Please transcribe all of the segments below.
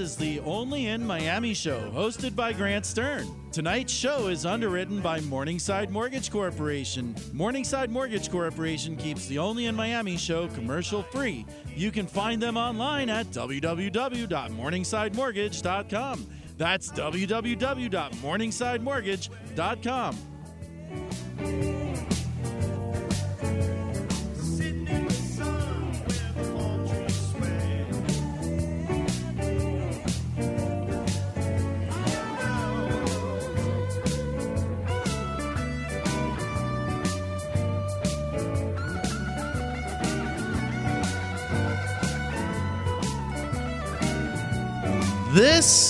is the Only in Miami show, hosted by Grant Stern. Tonight's show is underwritten by Morningside Mortgage Corporation. Morningside Mortgage Corporation keeps the Only in Miami show commercial free. You can find them online at www.morningsidemortgage.com. That's www.morningsidemortgage.com.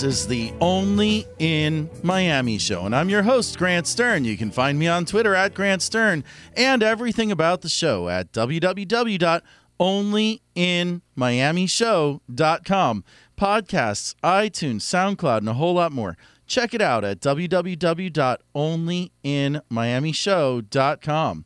Is the Only in Miami show, and I'm your host, Grant Stern. You can find me on Twitter at Grant Stern and everything about the show at www.onlyinmiamishow.com. Podcasts, iTunes, SoundCloud, and a whole lot more. Check it out at www.onlyinmiamishow.com.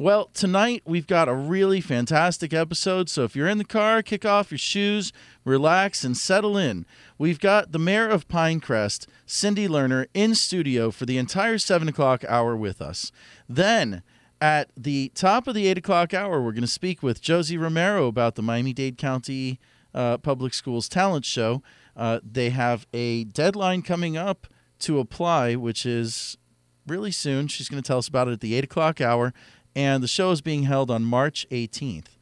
Well, tonight we've got a really fantastic episode. So if you're in the car, kick off your shoes, relax, and settle in. We've got the mayor of Pinecrest, Cindy Lerner, in studio for the entire 7 o'clock hour with us. Then, at the top of the 8 o'clock hour, we're going to speak with Josie Romero about the Miami Dade County uh, Public Schools Talent Show. Uh, they have a deadline coming up to apply, which is really soon. She's going to tell us about it at the 8 o'clock hour and the show is being held on March 18th.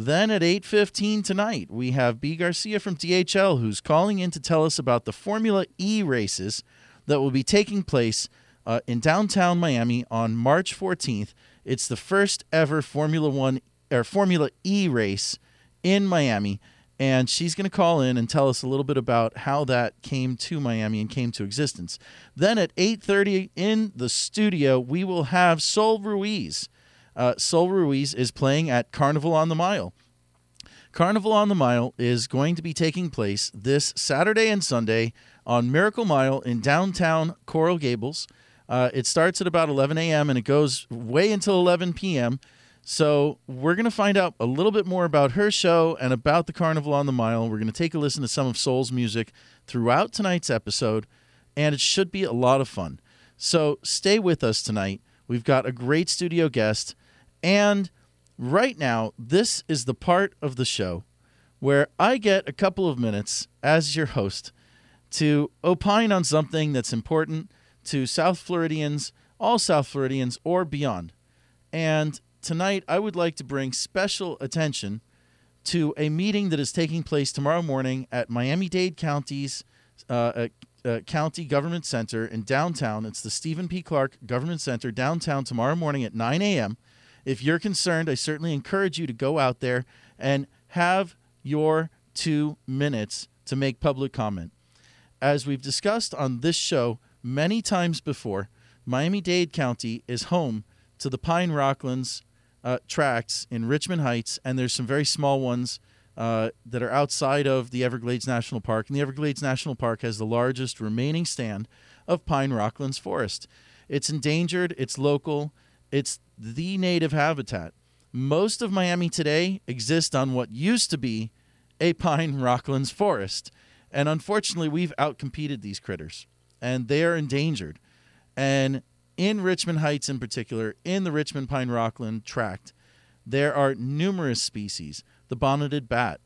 Then at 8:15 tonight, we have B Garcia from DHL who's calling in to tell us about the Formula E races that will be taking place uh, in downtown Miami on March 14th. It's the first ever Formula 1 or Formula E race in Miami and she's going to call in and tell us a little bit about how that came to Miami and came to existence. Then at 8:30 in the studio, we will have Sol Ruiz. Uh, Sol Ruiz is playing at Carnival on the Mile. Carnival on the Mile is going to be taking place this Saturday and Sunday on Miracle Mile in downtown Coral Gables. Uh, it starts at about 11 a.m. and it goes way until 11 p.m. So we're going to find out a little bit more about her show and about the Carnival on the Mile. We're going to take a listen to some of Sol's music throughout tonight's episode, and it should be a lot of fun. So stay with us tonight. We've got a great studio guest, and right now, this is the part of the show where I get a couple of minutes as your host to opine on something that's important to South Floridians, all South Floridians, or beyond. And tonight, I would like to bring special attention to a meeting that is taking place tomorrow morning at Miami Dade County's uh, uh, uh, County Government Center in downtown. It's the Stephen P. Clark Government Center downtown tomorrow morning at 9 a.m. If you're concerned, I certainly encourage you to go out there and have your two minutes to make public comment. As we've discussed on this show many times before, Miami Dade County is home to the Pine Rocklands uh, tracts in Richmond Heights, and there's some very small ones uh, that are outside of the Everglades National Park. And the Everglades National Park has the largest remaining stand of Pine Rocklands forest. It's endangered, it's local, it's the native habitat. Most of Miami today exists on what used to be a pine rocklands forest. And unfortunately, we've outcompeted these critters and they are endangered. And in Richmond Heights, in particular, in the Richmond Pine Rockland tract, there are numerous species the bonneted bat,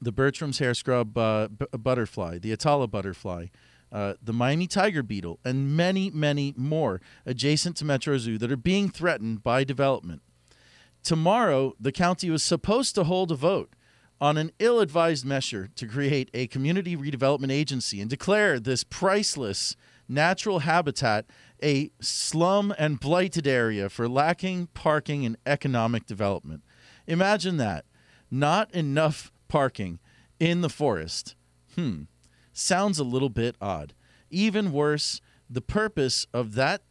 the Bartram's hair scrub uh, b- butterfly, the Atala butterfly, uh, the Miami tiger beetle, and many, many more adjacent to Metro Zoo that are being threatened by development. Tomorrow, the county was supposed to hold a vote on an ill advised measure to create a community redevelopment agency and declare this priceless natural habitat a slum and blighted area for lacking parking and economic development. Imagine that. Not enough parking in the forest. Hmm. Sounds a little bit odd. Even worse, the purpose of that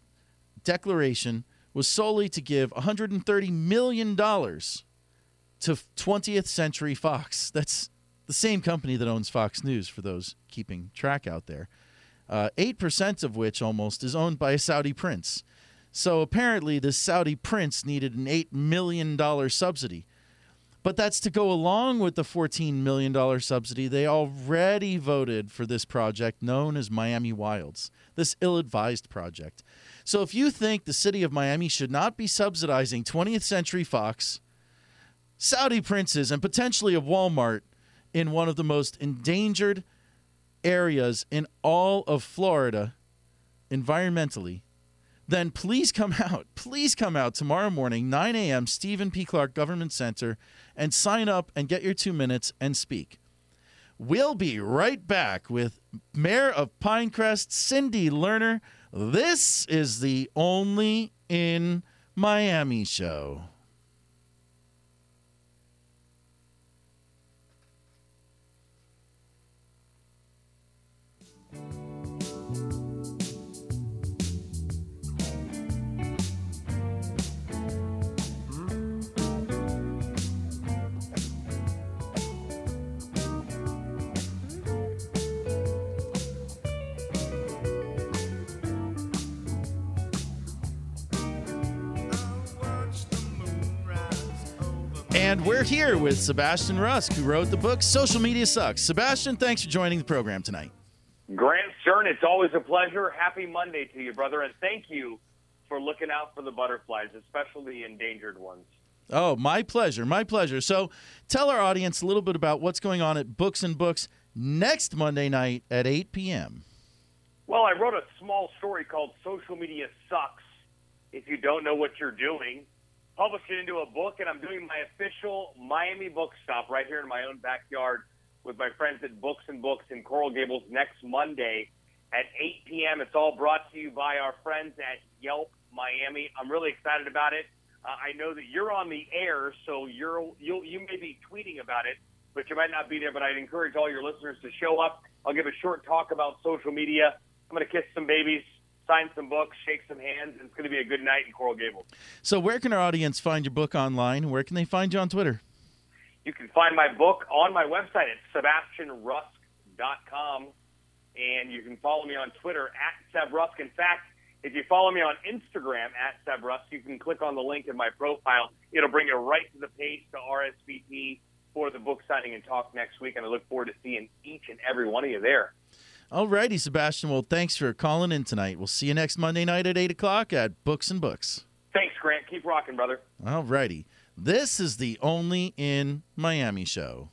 declaration was solely to give $130 million to 20th Century Fox. That's the same company that owns Fox News, for those keeping track out there. Uh, 8% of which almost is owned by a Saudi prince. So apparently, this Saudi prince needed an $8 million subsidy. But that's to go along with the $14 million subsidy. They already voted for this project known as Miami Wilds, this ill advised project. So if you think the city of Miami should not be subsidizing 20th Century Fox, Saudi princes, and potentially a Walmart in one of the most endangered areas in all of Florida environmentally, then please come out. Please come out tomorrow morning, 9 a.m., Stephen P. Clark Government Center, and sign up and get your two minutes and speak. We'll be right back with Mayor of Pinecrest, Cindy Lerner. This is the Only in Miami show. And we're here with Sebastian Rusk, who wrote the book Social Media Sucks. Sebastian, thanks for joining the program tonight. Grant Stern, it's always a pleasure. Happy Monday to you, brother, and thank you for looking out for the butterflies, especially the endangered ones. Oh, my pleasure. My pleasure. So tell our audience a little bit about what's going on at Books and Books next Monday night at 8 p.m. Well, I wrote a small story called Social Media Sucks If You Don't Know What You're Doing. Published it into a book, and I'm doing my official Miami book stop right here in my own backyard with my friends at Books and Books in Coral Gables next Monday at 8 p.m. It's all brought to you by our friends at Yelp Miami. I'm really excited about it. Uh, I know that you're on the air, so you're you'll, you may be tweeting about it, but you might not be there. But I'd encourage all your listeners to show up. I'll give a short talk about social media. I'm going to kiss some babies, sign some books, shake some hands, and it's going to be a good night in Coral Gables. So, where can our audience find your book online? Where can they find you on Twitter? You can find my book on my website at sebastianrusk.com, and you can follow me on Twitter at sebrusk. In fact, if you follow me on Instagram at sebrusk, you can click on the link in my profile. It'll bring you right to the page to RSVP for the book signing and talk next week, and I look forward to seeing each and every one of you there. All righty, Sebastian. Well, thanks for calling in tonight. We'll see you next Monday night at 8 o'clock at Books and Books. Thanks, Grant. Keep rocking, brother. All righty. This is the Only in Miami show.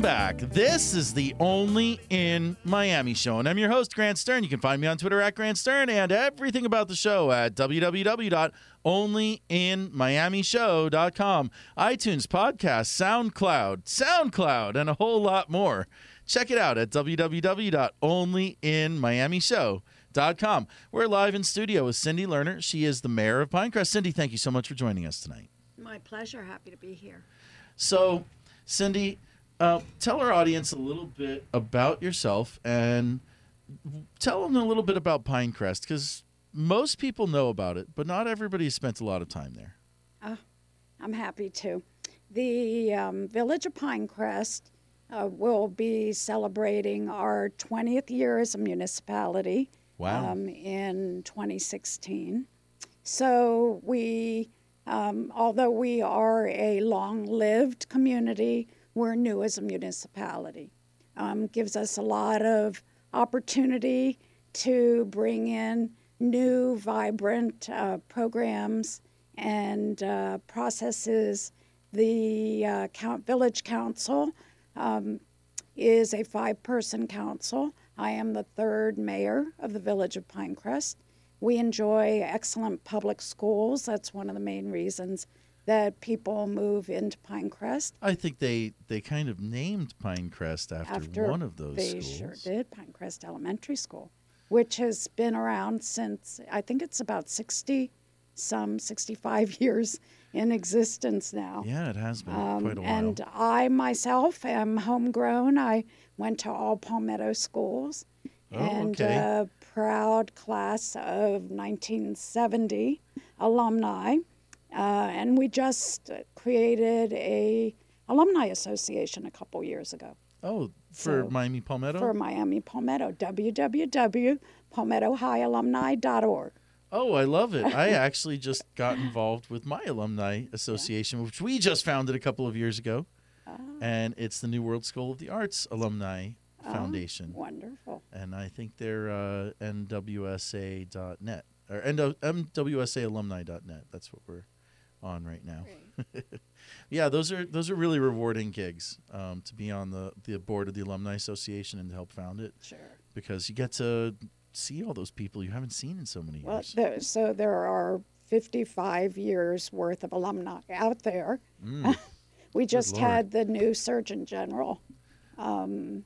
Welcome back. This is the Only in Miami show, and I'm your host, Grant Stern. You can find me on Twitter at Grant Stern and everything about the show at www.onlyinmiamishow.com, iTunes, podcast, SoundCloud, SoundCloud, and a whole lot more. Check it out at www.onlyinmiamishow.com. We're live in studio with Cindy Lerner. She is the mayor of Pinecrest. Cindy, thank you so much for joining us tonight. My pleasure. Happy to be here. So, Cindy, uh, tell our audience a little bit about yourself and tell them a little bit about Pinecrest because most people know about it, but not everybody has spent a lot of time there. I'm happy to. The um, Village of Pinecrest uh, will be celebrating our 20th year as a municipality Wow. um, in 2016. So we, um, although we are a long-lived community, we're new as a municipality. Um, gives us a lot of opportunity to bring in new, vibrant uh, programs and uh, processes. The uh, count, village council um, is a five-person council. I am the third mayor of the village of Pinecrest, we enjoy excellent public schools. That's one of the main reasons that people move into Pinecrest. I think they they kind of named Pinecrest after, After one of those they schools. sure did, Pinecrest Elementary School, which has been around since I think it's about 60, some 65 years in existence now. Yeah, it has been Um, quite a while. and I myself am homegrown. I went to all Palmetto schools Oh, and okay. a proud class of 1970 alumni. Uh, and we just created a alumni association a couple years ago oh, for so- Miami Palmetto. for Miami Palmetto. www.palmettohighalumni.org. Oh, I love it. I actually just got involved with my alumni association, which we just founded a couple of years ago. Ah. And it's the New World School of the Arts Alumni Foundation. Wonderful. And I think they're uh, nwsa.net or NW- nwsaalumni.net. That's what we're on right now. yeah, those are those are really rewarding gigs um, to be on the, the board of the Alumni Association and to help found it Sure. because you get to see all those people you haven't seen in so many Well, years. there, so there are 55 years worth of alumni out there. Mm. We just had the new Surgeon General. Um,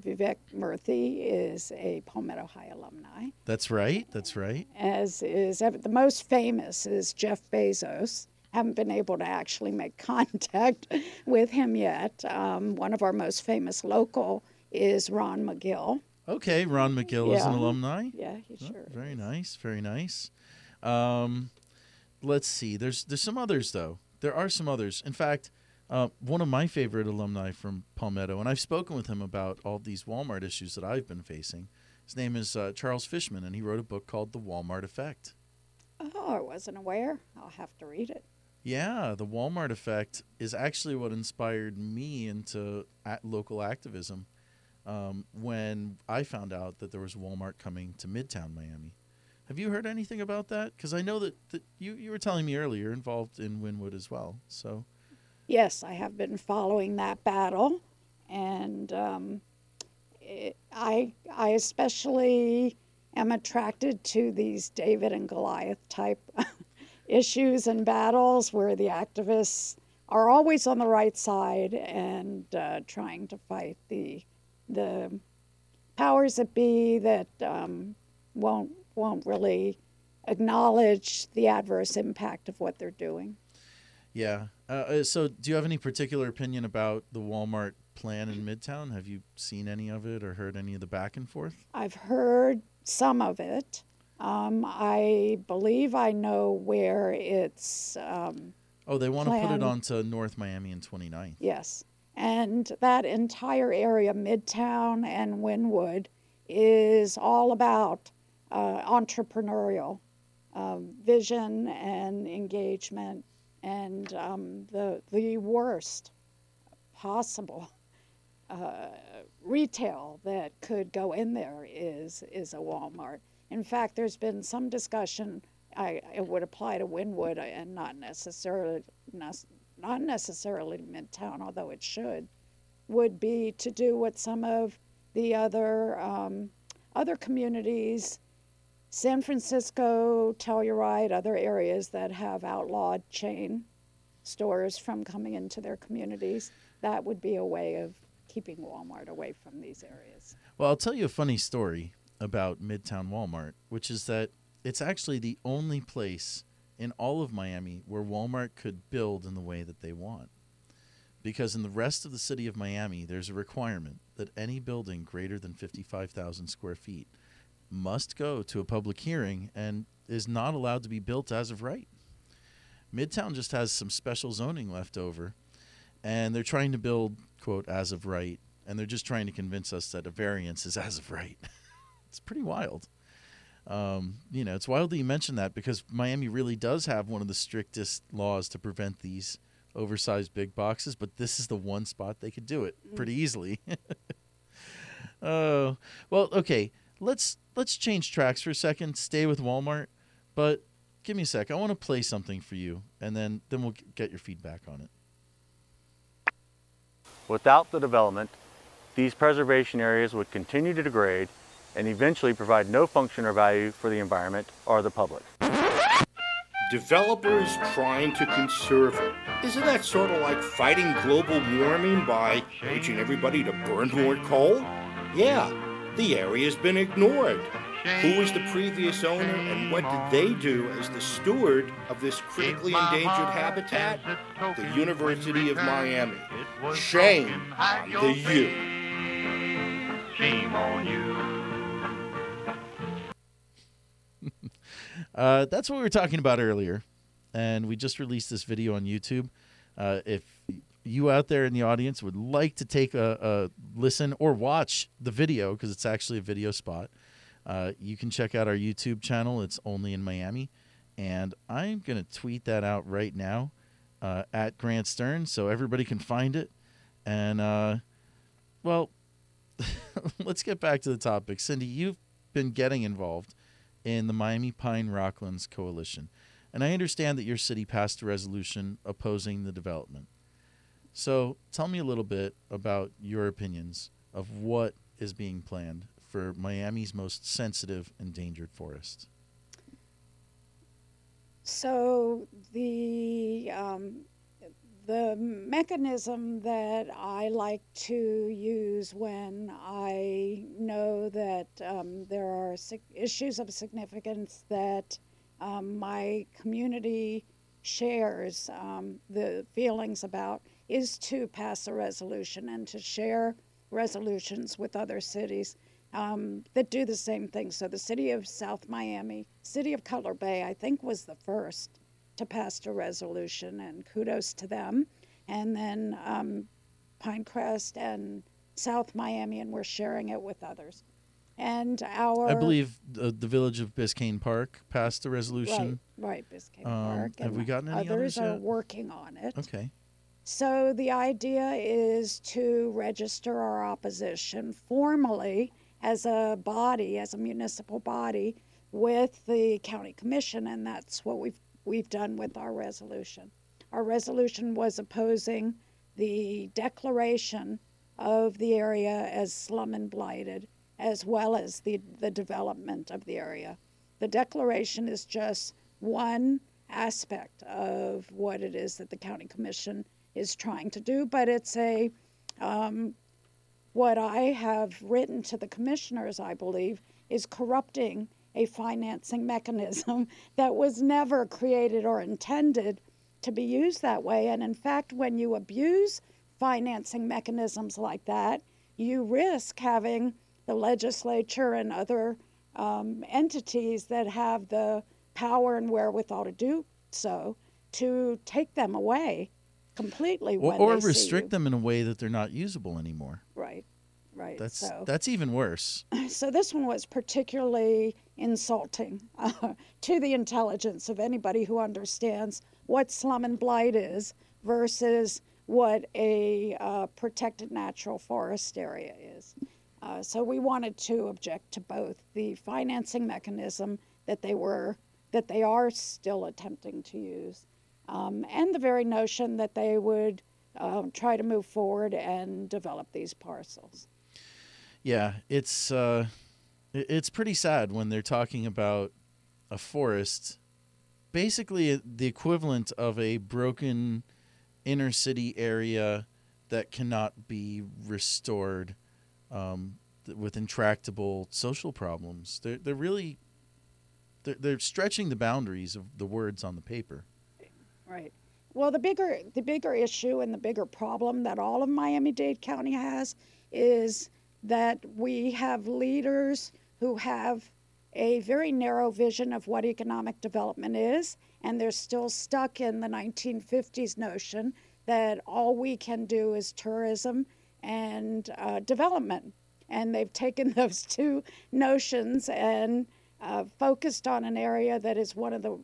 Vivek Murthy is a Palmetto High alumni, That's right. That's right. as is the most famous is Jeff Bezos. Haven't been able to actually make contact with him yet. Um, one of our most famous local is Ron McGill. Okay, Ron McGill is an alumni. Yeah, he Oh, sure. very is. nice. Very nice. Um, let's see. There's there's some others though. There are some others. In fact, uh, one of my favorite alumni from Palmetto, and I've spoken with him about all these Walmart issues that I've been facing. His name is uh, Charles Fishman, and he wrote a book called The Walmart Effect. Oh, I wasn't aware. I'll have to read it. Yeah, the Walmart effect is actually what inspired me into at local activism um, when I found out that there was Walmart coming to Midtown Miami. Have you heard anything about that? Because I know that, that you, you were telling me earlier, you're involved in Wynwood as well. So, Yes, I have been following that battle, and um, it, I I especially am attracted to these David and Goliath type issues and battles where the activists are always on the right side and uh, trying to fight the the powers that be that um, won't won't really acknowledge the adverse impact of what they're doing. yeah. Uh, Uh, so, do you have any particular opinion about the Walmart plan in Midtown? Have you seen any of it or heard any of the back and forth? I've heard some of it. Um, I believe I know where it's, um, Oh, they want to put it onto North Miami and 29th. yes. And that entire area, Midtown and Wynwood, is all about uh, entrepreneurial um, vision and engagement. And um, the, the worst possible uh, retail that could go in there is is a Walmart. In fact, there's been some discussion. I it would apply to Wynwood and not necessarily not necessarily Midtown, although it should. Would be to do what some of the other um, other communities, San Francisco, Telluride, other areas that have outlawed chain stores from coming into their communities. That would be a way of keeping Walmart away from these areas. Well, I'll tell you a funny story about Midtown Walmart, which is that it's actually the only place in all of Miami where Walmart could build in the way that they want. Because in the rest of the city of Miami, there's a requirement that any building greater than 55,000 square feet must go to a public hearing and is not allowed to be built as of right. Midtown just has some special zoning left over, and they're trying to build, quote, as of right, and they're just trying to convince us that a variance is as of right. it's pretty wild. Um, you know, it's wild that you mention that because Miami really does have one of the strictest laws to prevent these oversized big boxes, but this is the one spot they could do it pretty easily. Oh, well, okay. Let's let's change tracks for a second. Stay with Walmart, but give me a sec. I want to play something for you, and then then we'll get your feedback on it. Without the development, these preservation areas would continue to degrade and eventually provide no function or value for the environment or the public. Developers trying to conserve it. Isn't that sort of like fighting global warming by urging everybody to burn more coal? Yeah, the area's been ignored. Who was the previous owner and what did they do as the steward of this critically endangered habitat? The University of Miami. Shame on the U. Shame on you. Uh, that's what we were talking about earlier, and we just released this video on YouTube. Uh, if you out there in the audience would like to take a, a listen or watch the video because it's actually a video spot, uh, you can check out our YouTube channel. It's only in Miami, and I'm gonna tweet that out right now uh, at Grant Stern so everybody can find it. And uh, well, let's get back to the topic. Cindy, you've been getting involved in the Miami Pine Rocklands Coalition. And I understand that your city passed a resolution opposing the development. So tell me a little bit about your opinions of what is being planned for Miami's most sensitive endangered forest. So the um, the mechanism that I like to use when I know that um, there are issues of significance that um, my community shares um, the feelings about is to pass a resolution and to share resolutions with other cities um, that do the same thing. So the city of South Miami, city of Cutler Bay, I think was the first to pass a resolution, and kudos to them. And then um, Pinecrest and South Miami, and we're sharing it with others. And our I believe the, the village of Biscayne Park passed a resolution. right, right, Biscayne Um, Park. have we gotten any others others are yet? working on it. Okay. So the idea is to register our opposition formally as a body, as a municipal body, with the county commission, and that's what we've we've done with our resolution. Our resolution was opposing the declaration of the area as slum and blighted, as well as the, the development of the area. The declaration is just one aspect of what it is that the county commission is trying to do, but it's a um, what I have written to the commissioners, I believe, is corrupting a financing mechanism that was never created or intended to be used that way. And in fact, when you abuse financing mechanisms like that, you risk having the legislature and other um, entities that have the power and wherewithal to do so to take them away completely Or, or restrict them in a way that they're not usable anymore. Right, right. That's so. that's even worse. So this one was particularly insulting uh, to the intelligence of anybody who understands what slum and blight is versus what a uh, protected natural forest area is. Uh, so we wanted to object to both the financing mechanism that they were that they are still attempting to use, um, and the very notion that they would um, try to move forward and develop these parcels. Yeah, it's uh, it's pretty sad when they're talking about a forest, basically the equivalent of a broken inner city area that cannot be restored um, with intractable social problems. They're they're really they're, they're stretching the boundaries of the words on the paper. Right. Well, the bigger the bigger issue and the bigger problem that all of Miami-Dade County has is that we have leaders who have a very narrow vision of what economic development is, and they're still stuck in the 1950s notion that all we can do is tourism and uh, development. And they've taken those two notions and uh, focused on an area that is one of the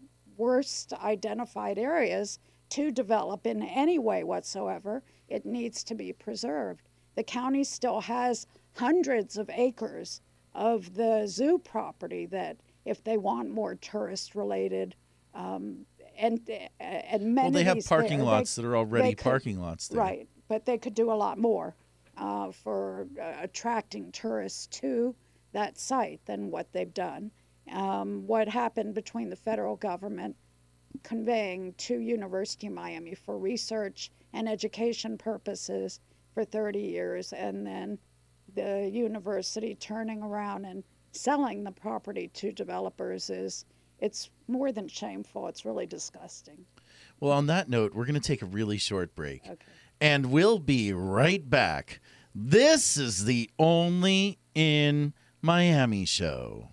worst identified areas to develop in any way whatsoever. It needs to be preserved. The county still has hundreds of acres of the zoo property that, if they want more tourist related, um, and and Well, they have parking there, they- lots that are already could- parking lots there. Right, but they could do a lot more uh, for uh, attracting tourists to that site than what they've done. Um, what happened between the federal government conveying to University of Miami for research and education purposes for 30 years, and then the university turning around and selling the property to developers is it's more than shameful. It's really disgusting. Well, on that note, we're going to take a really short break. Okay. And we'll be right back. This is the only in Miami show.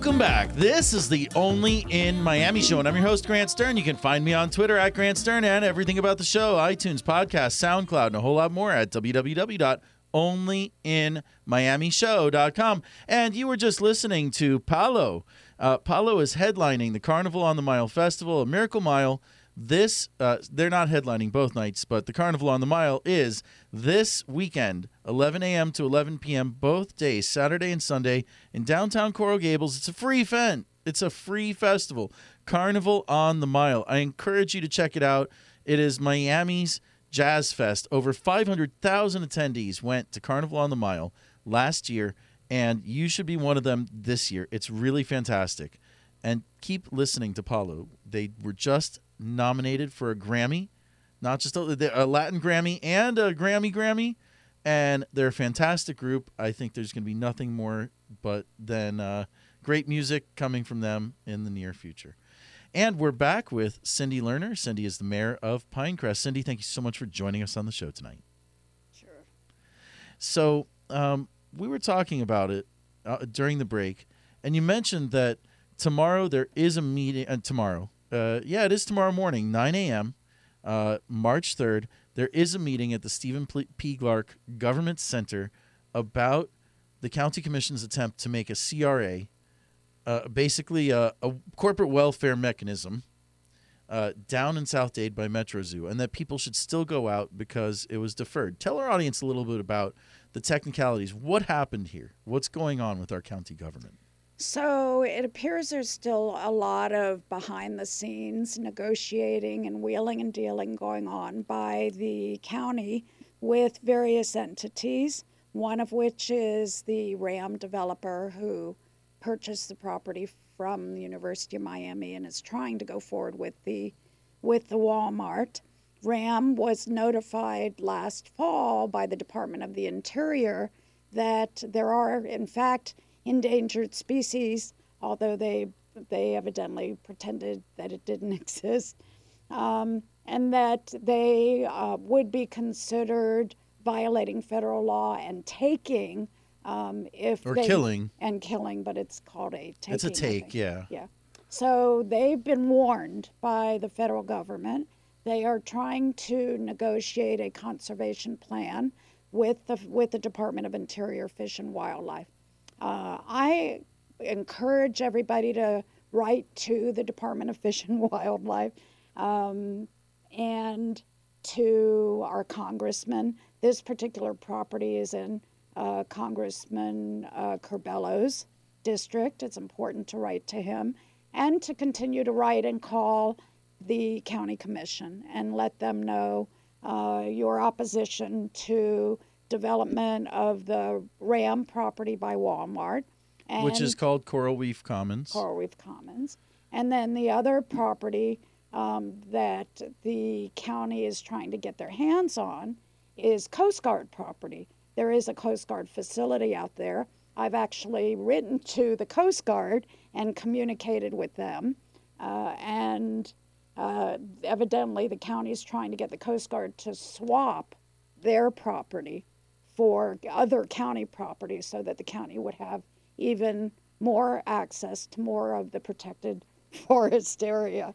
Welcome back. This is the Only in Miami show, and I'm your host, Grant Stern. You can find me on Twitter at Grant Stern and everything about the show iTunes, podcast, SoundCloud, and a whole lot more at www.onlyinmiamishow.com. And you were just listening to Palo. Uh, Palo is headlining the Carnival on the Mile Festival, a Miracle Mile. This, uh, they're not headlining both nights, but the Carnival on the Mile is this weekend, 11 a.m. to 11 p.m., both days, Saturday and Sunday, in downtown Coral Gables. It's a free event, it's a free festival. Carnival on the Mile. I encourage you to check it out. It is Miami's Jazz Fest. Over 500,000 attendees went to Carnival on the Mile last year, and you should be one of them this year. It's really fantastic. And keep listening to Palo. They were just nominated for a Grammy, not just a, a Latin Grammy and a Grammy Grammy, and they're a fantastic group. I think there's going to be nothing more but than uh, great music coming from them in the near future. And we're back with Cindy Lerner. Cindy is the mayor of Pinecrest. Cindy, thank you so much for joining us on the show tonight. Sure. So um, we were talking about it uh, during the break, and you mentioned that tomorrow there is a meeting. Uh, tomorrow, uh, yeah, it is tomorrow morning, 9 a.m., uh, March 3rd. There is a meeting at the Stephen P. Clark Government Center about the county commission's attempt to make a CRA, uh, basically a, a corporate welfare mechanism uh, down in South Dade by Metro Zoo, and that people should still go out because it was deferred. Tell our audience a little bit about the technicalities. What happened here? What's going on with our county government? So it appears there's still a lot of behind the scenes negotiating and wheeling and dealing going on by the county with various entities, one of which is the RAM developer who purchased the property from the University of Miami and is trying to go forward with the with the Walmart. RAM was notified last fall by the Department of the Interior that there are, in fact, endangered species, although they they evidently pretended that it didn't exist, um, and that they uh, would be considered violating federal law and taking um, if Or they, killing. and killing, but it's called a taking. It's a take, yeah. Yeah. So they've been warned by the federal government. They are trying to negotiate a conservation plan with the with the Department of Interior, Fish and Wildlife. Uh, I encourage everybody to write to the Department of Fish and Wildlife um, and to our congressman. This particular property is in uh, Congressman uh, district. It's important to write to him and to continue to write and call the county commission and let them know uh, your opposition to development of the Ram property by Walmart. And Which is called Coral Reef Commons. Coral Reef Commons. And then the other property um, that the county is trying to get their hands on is Coast Guard property. There is a Coast Guard facility out there. I've actually written to the Coast Guard and communicated with them. Uh, and uh, evidently, the county is trying to get the Coast Guard to swap their property for other county property so that the county would have even more access to more of the protected forest area.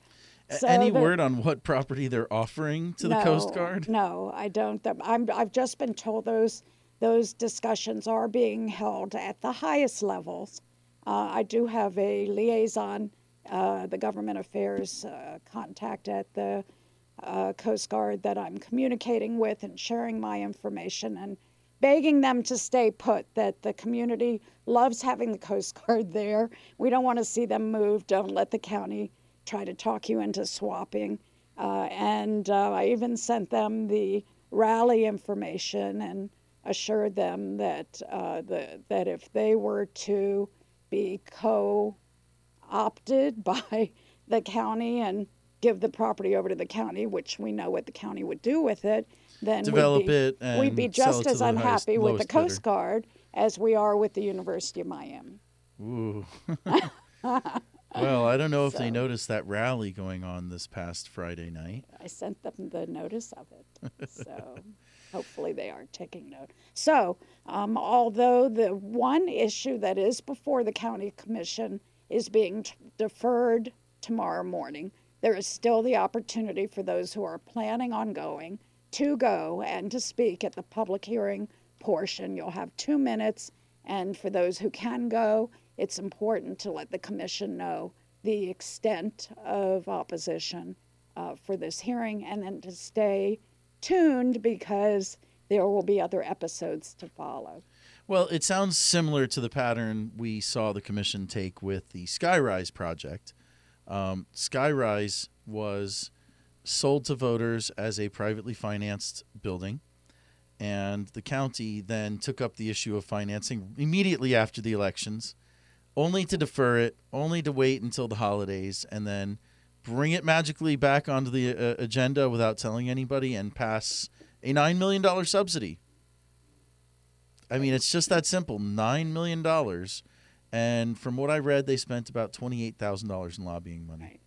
So Any the- word on what property they're offering to the Coast Guard? No, I don't. I'm, I've just been told those those discussions are being held at the highest levels. Uh, I do have a liaison, uh, the government affairs uh, contact at the uh, Coast Guard that I'm communicating with and sharing my information and begging them to stay put. That the community loves having the Coast Guard there. We don't want to see them move. Don't let the county try to talk you into swapping. Uh, and uh, I even sent them the rally information and assured them that uh, the, that if they were to be co-opted by the county and give the property over to the county, which we know what the county would do with it, then Develop we'd be, it we'd be just as the highest- unhappy with the Coast bidder. Guard as we are with the University of Miami. Ooh. well, I don't know if they noticed that rally going on this past Friday night. I sent them the notice of it. So hopefully they are taking note. So, um, although the one issue that is before the county commission is being t- deferred tomorrow morning, there is still the opportunity for those who are planning on going to go and to speak at the public hearing portion. You'll have two minutes, and for those who can go, it's important to let the commission know the extent of opposition uh, for this hearing and then to stay tuned because there will be other episodes to follow. Well, it sounds similar to the pattern we saw the commission take with the Skyrise project. Um, Skyrise was sold to voters as a privately financed building, and the county then took up the issue of financing immediately after the elections, only to defer it, only to wait until the holidays, and then bring it magically back onto the uh, agenda without telling anybody and pass a $9 million subsidy. I mean, it's just that simple. Nine million dollars, and from what I read, they spent about twenty-eight thousand dollars in lobbying money. Right.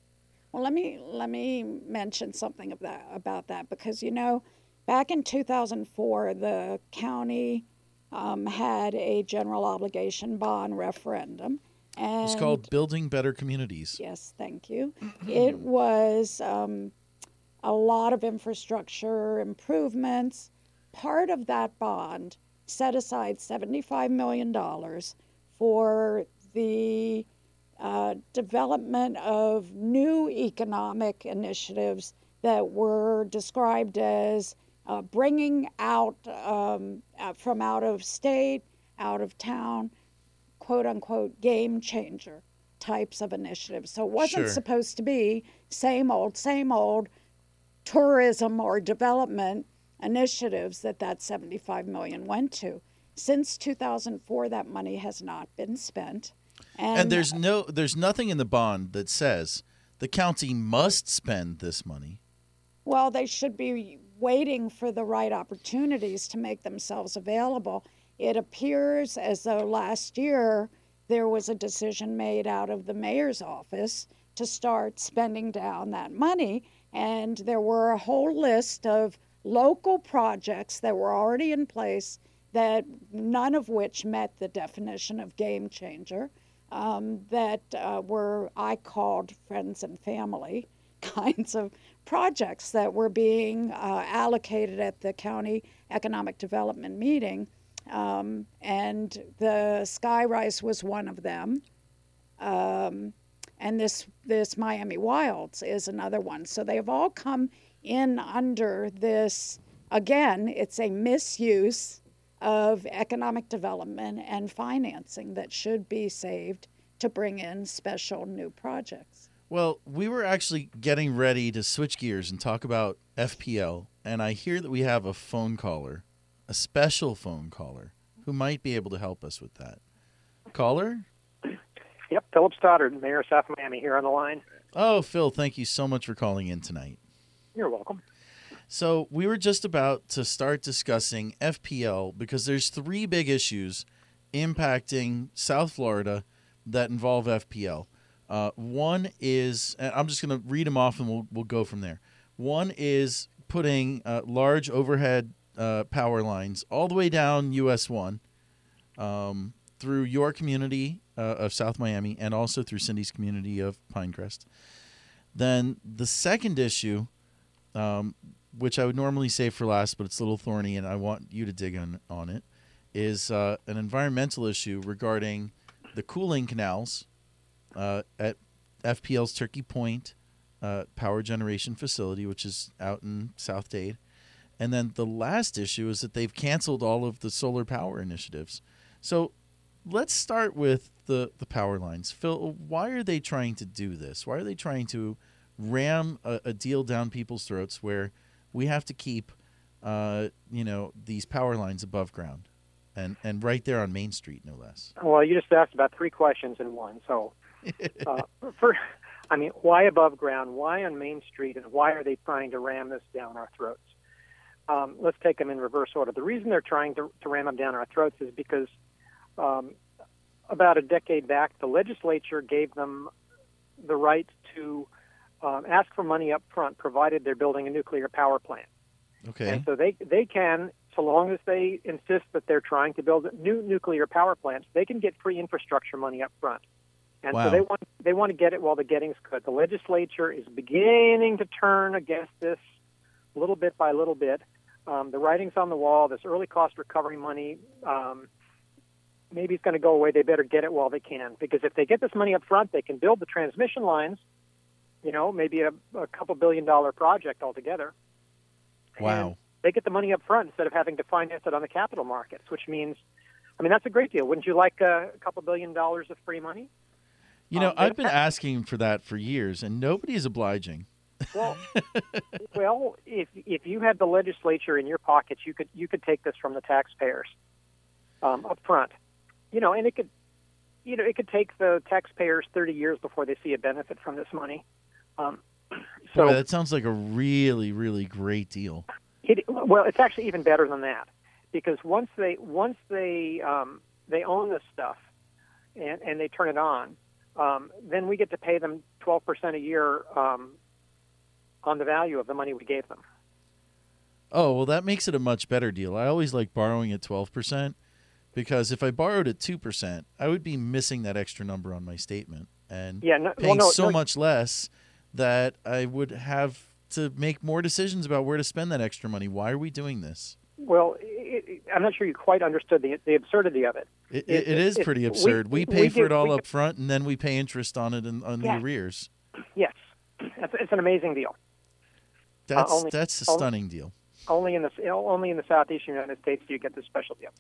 Well, let me let me mention something of that about that because you know, back in 2004, the county um, had a general obligation bond referendum, and It's called Building Better Communities. Yes, thank you. it was um, a lot of infrastructure improvements. Part of that bond set aside $75 million for the uh, development of new economic initiatives that were described as uh, bringing out um, uh, from out of state, out of town, quote unquote, game changer types of initiatives. So it wasn't Sure. supposed to be same old, same old tourism or development initiatives that that 75 million went to. Since 2004, that money has not been spent. And, And there's no, there's nothing in the bond that says the county must spend this money. Well, they should be waiting for the right opportunities to make themselves available. It appears as though last year there was a decision made out of the mayor's office to start spending down that money. And there were a whole list of local projects that were already in place that none of which met the definition of game changer, um, that uh, were, I called friends and family kinds of projects that were being uh, allocated at the county economic development meeting. Um, and the Skyrise was one of them. Um, and this, this Miami Wilds is another one. So they've all come in under this, again, it's a misuse of economic development and financing that should be saved to bring in special new projects. Well, we were actually getting ready to switch gears and talk about FPL, and I hear that we have a phone caller, a special phone caller, who might be able to help us with that. Caller? Yep, Philip Stoddard, Mayor of South Miami, here on the line. Oh, Phil, thank you so much for calling in tonight. You're welcome. So, we were just about to start discussing FPL because there's three big issues impacting South Florida that involve FPL. Uh, one is, I'm just going to read them off and we'll, we'll go from there. One is putting uh, large overhead uh, power lines all the way down US 1 um, through your community uh, of South Miami and also through Cindy's community of Pinecrest. Then the second issue, um, which I would normally save for last, but it's a little thorny and I want you to dig on, on it, is uh, an environmental issue regarding the cooling canals uh, at FPL's Turkey Point uh, power generation facility, which is out in South Dade. And then the last issue is that they've canceled all of the solar power initiatives. So let's start with the, the power lines. Phil, why are they trying to do this? Why are they trying to ram a, a deal down people's throats where we have to keep, uh, you know, these power lines above ground and, and right there on Main Street, no less? Well, you just asked about three questions in one. So, uh, for, I mean, why above ground? Why on Main Street? And why are they trying to ram this down our throats? Um, let's take them in reverse order. The reason they're trying to, to ram them down our throats is because um, about a decade back, the legislature gave them the right to um, ask for money up front, provided they're building a nuclear power plant. Okay. And so they they can, so long as they insist that they're trying to build new nuclear power plants, they can get free infrastructure money up front. And Wow. so they want they want to get it while the getting's good. The legislature is beginning to turn against this little bit by little bit. Um, the writing's on the wall. This early cost recovery money, um, maybe it's going to go away. They better get it while they can, because if they get this money up front, they can build the transmission lines. You know, maybe a, a couple billion dollar project altogether. Wow. And they get the money up front instead of having to finance it on the capital markets, which means, I mean, that's a great deal. Wouldn't you like a, a couple billion dollars of free money? You know, Um, I've been asking for that for years, and nobody is obliging. Well, well, if if you had the legislature in your pockets, you could you could take this from the taxpayers um, up front. You know, and it could, you know, it could take the taxpayers thirty years before they see a benefit from this money. Um, so Boy, that sounds like a really, really great deal. It, well, it's actually even better than that because once they once they um, they own this stuff and, and they turn it on, um, then we get to pay them twelve percent a year um, on the value of the money we gave them. Oh, well, that makes it a much better deal. I always like borrowing at 12% because if I borrowed at 2%, I would be missing that extra number on my statement and Yeah, no, well, paying no, so no, much less that I would have to make more decisions about where to spend that extra money. Why are we doing this? Well, it, it, I'm not sure you quite understood the the absurdity of it. It, It- is pretty we- absurd. We, we pay for give- it all up front, and then we pay interest on it in, on Yeah. the arrears. Yes, it's, it's an amazing deal. Uh, that's only- that's a only- stunning deal. Only in the only in the southeastern United States do you get this special deal.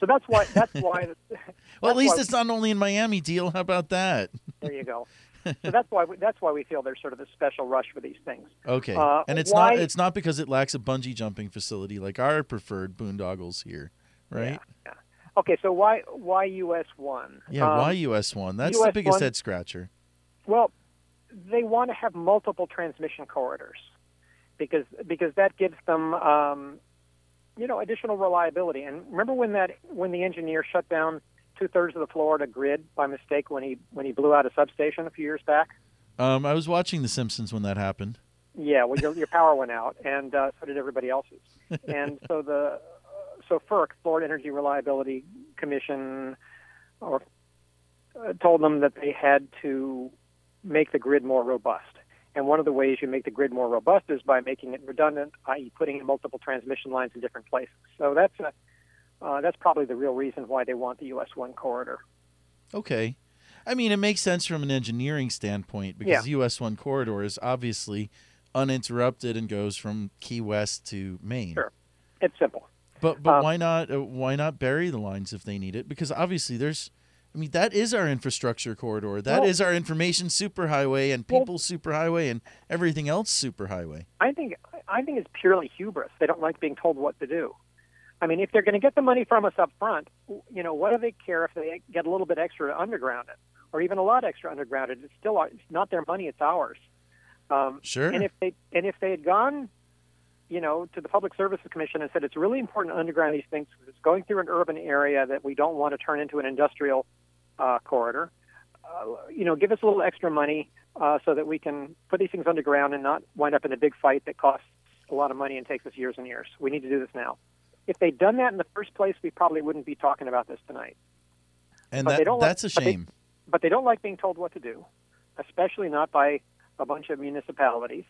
So that's why that's why. Well, at least why- it's not only in Miami deal. How about that? There you go. so that's why we, that's why we feel there's sort of a special rush for these things. Okay, Uh, and it's why- not it's not because it lacks a bungee jumping facility like our preferred boondoggles here, right? Yeah. Okay, so why why US one? Yeah, Um, why US one? That's the biggest one- head scratcher. Well, they want to have multiple transmission corridors because because that gives them um, you know additional reliability. And remember when that when the engineer shut down two thirds of the Florida grid by mistake when he when he blew out a substation a few years back? Um, I was watching The Simpsons when that happened. Yeah, well, your, your power went out, and uh, so did everybody else's. And so the so FERC, Florida Energy Reliability Commission, or uh, told them that they had to make the grid more robust. And one of the ways you make the grid more robust is by making it redundant, i.e., putting in multiple transmission lines in different places. So that's a uh, that's probably the real reason why they want the US One corridor. Okay. I mean, it makes sense from an engineering standpoint because US 1 corridor is obviously uninterrupted and goes from Key West to Maine. Sure. It's simple. But but Um, why not uh, why not bury the lines if they need it? Because obviously there's I mean that is our infrastructure corridor. That is Well- our information superhighway and Well- people superhighway and everything else superhighway. I think I think it's purely hubris. They don't like being told what to do. I mean, if they're going to get the money from us up front, you know, what do they care if they get a little bit extra to underground it, or even a lot extra underground it? It's still it's not their money; it's ours. Um, Sure. And if they and if they had gone, you know, to the Public Services Commission and said it's really important to underground these things because it's going through an urban area that we don't want to turn into an industrial uh, corridor, uh, you know, give us a little extra money uh, so that we can put these things underground and not wind up in a big fight that costs a lot of money and takes us years and years. We need to do this now. If they'd done that in the first place, we probably wouldn't be talking about this tonight. And but that don't like- that's a but they- shame. But they don't like being told what to do, especially not by a bunch of municipalities.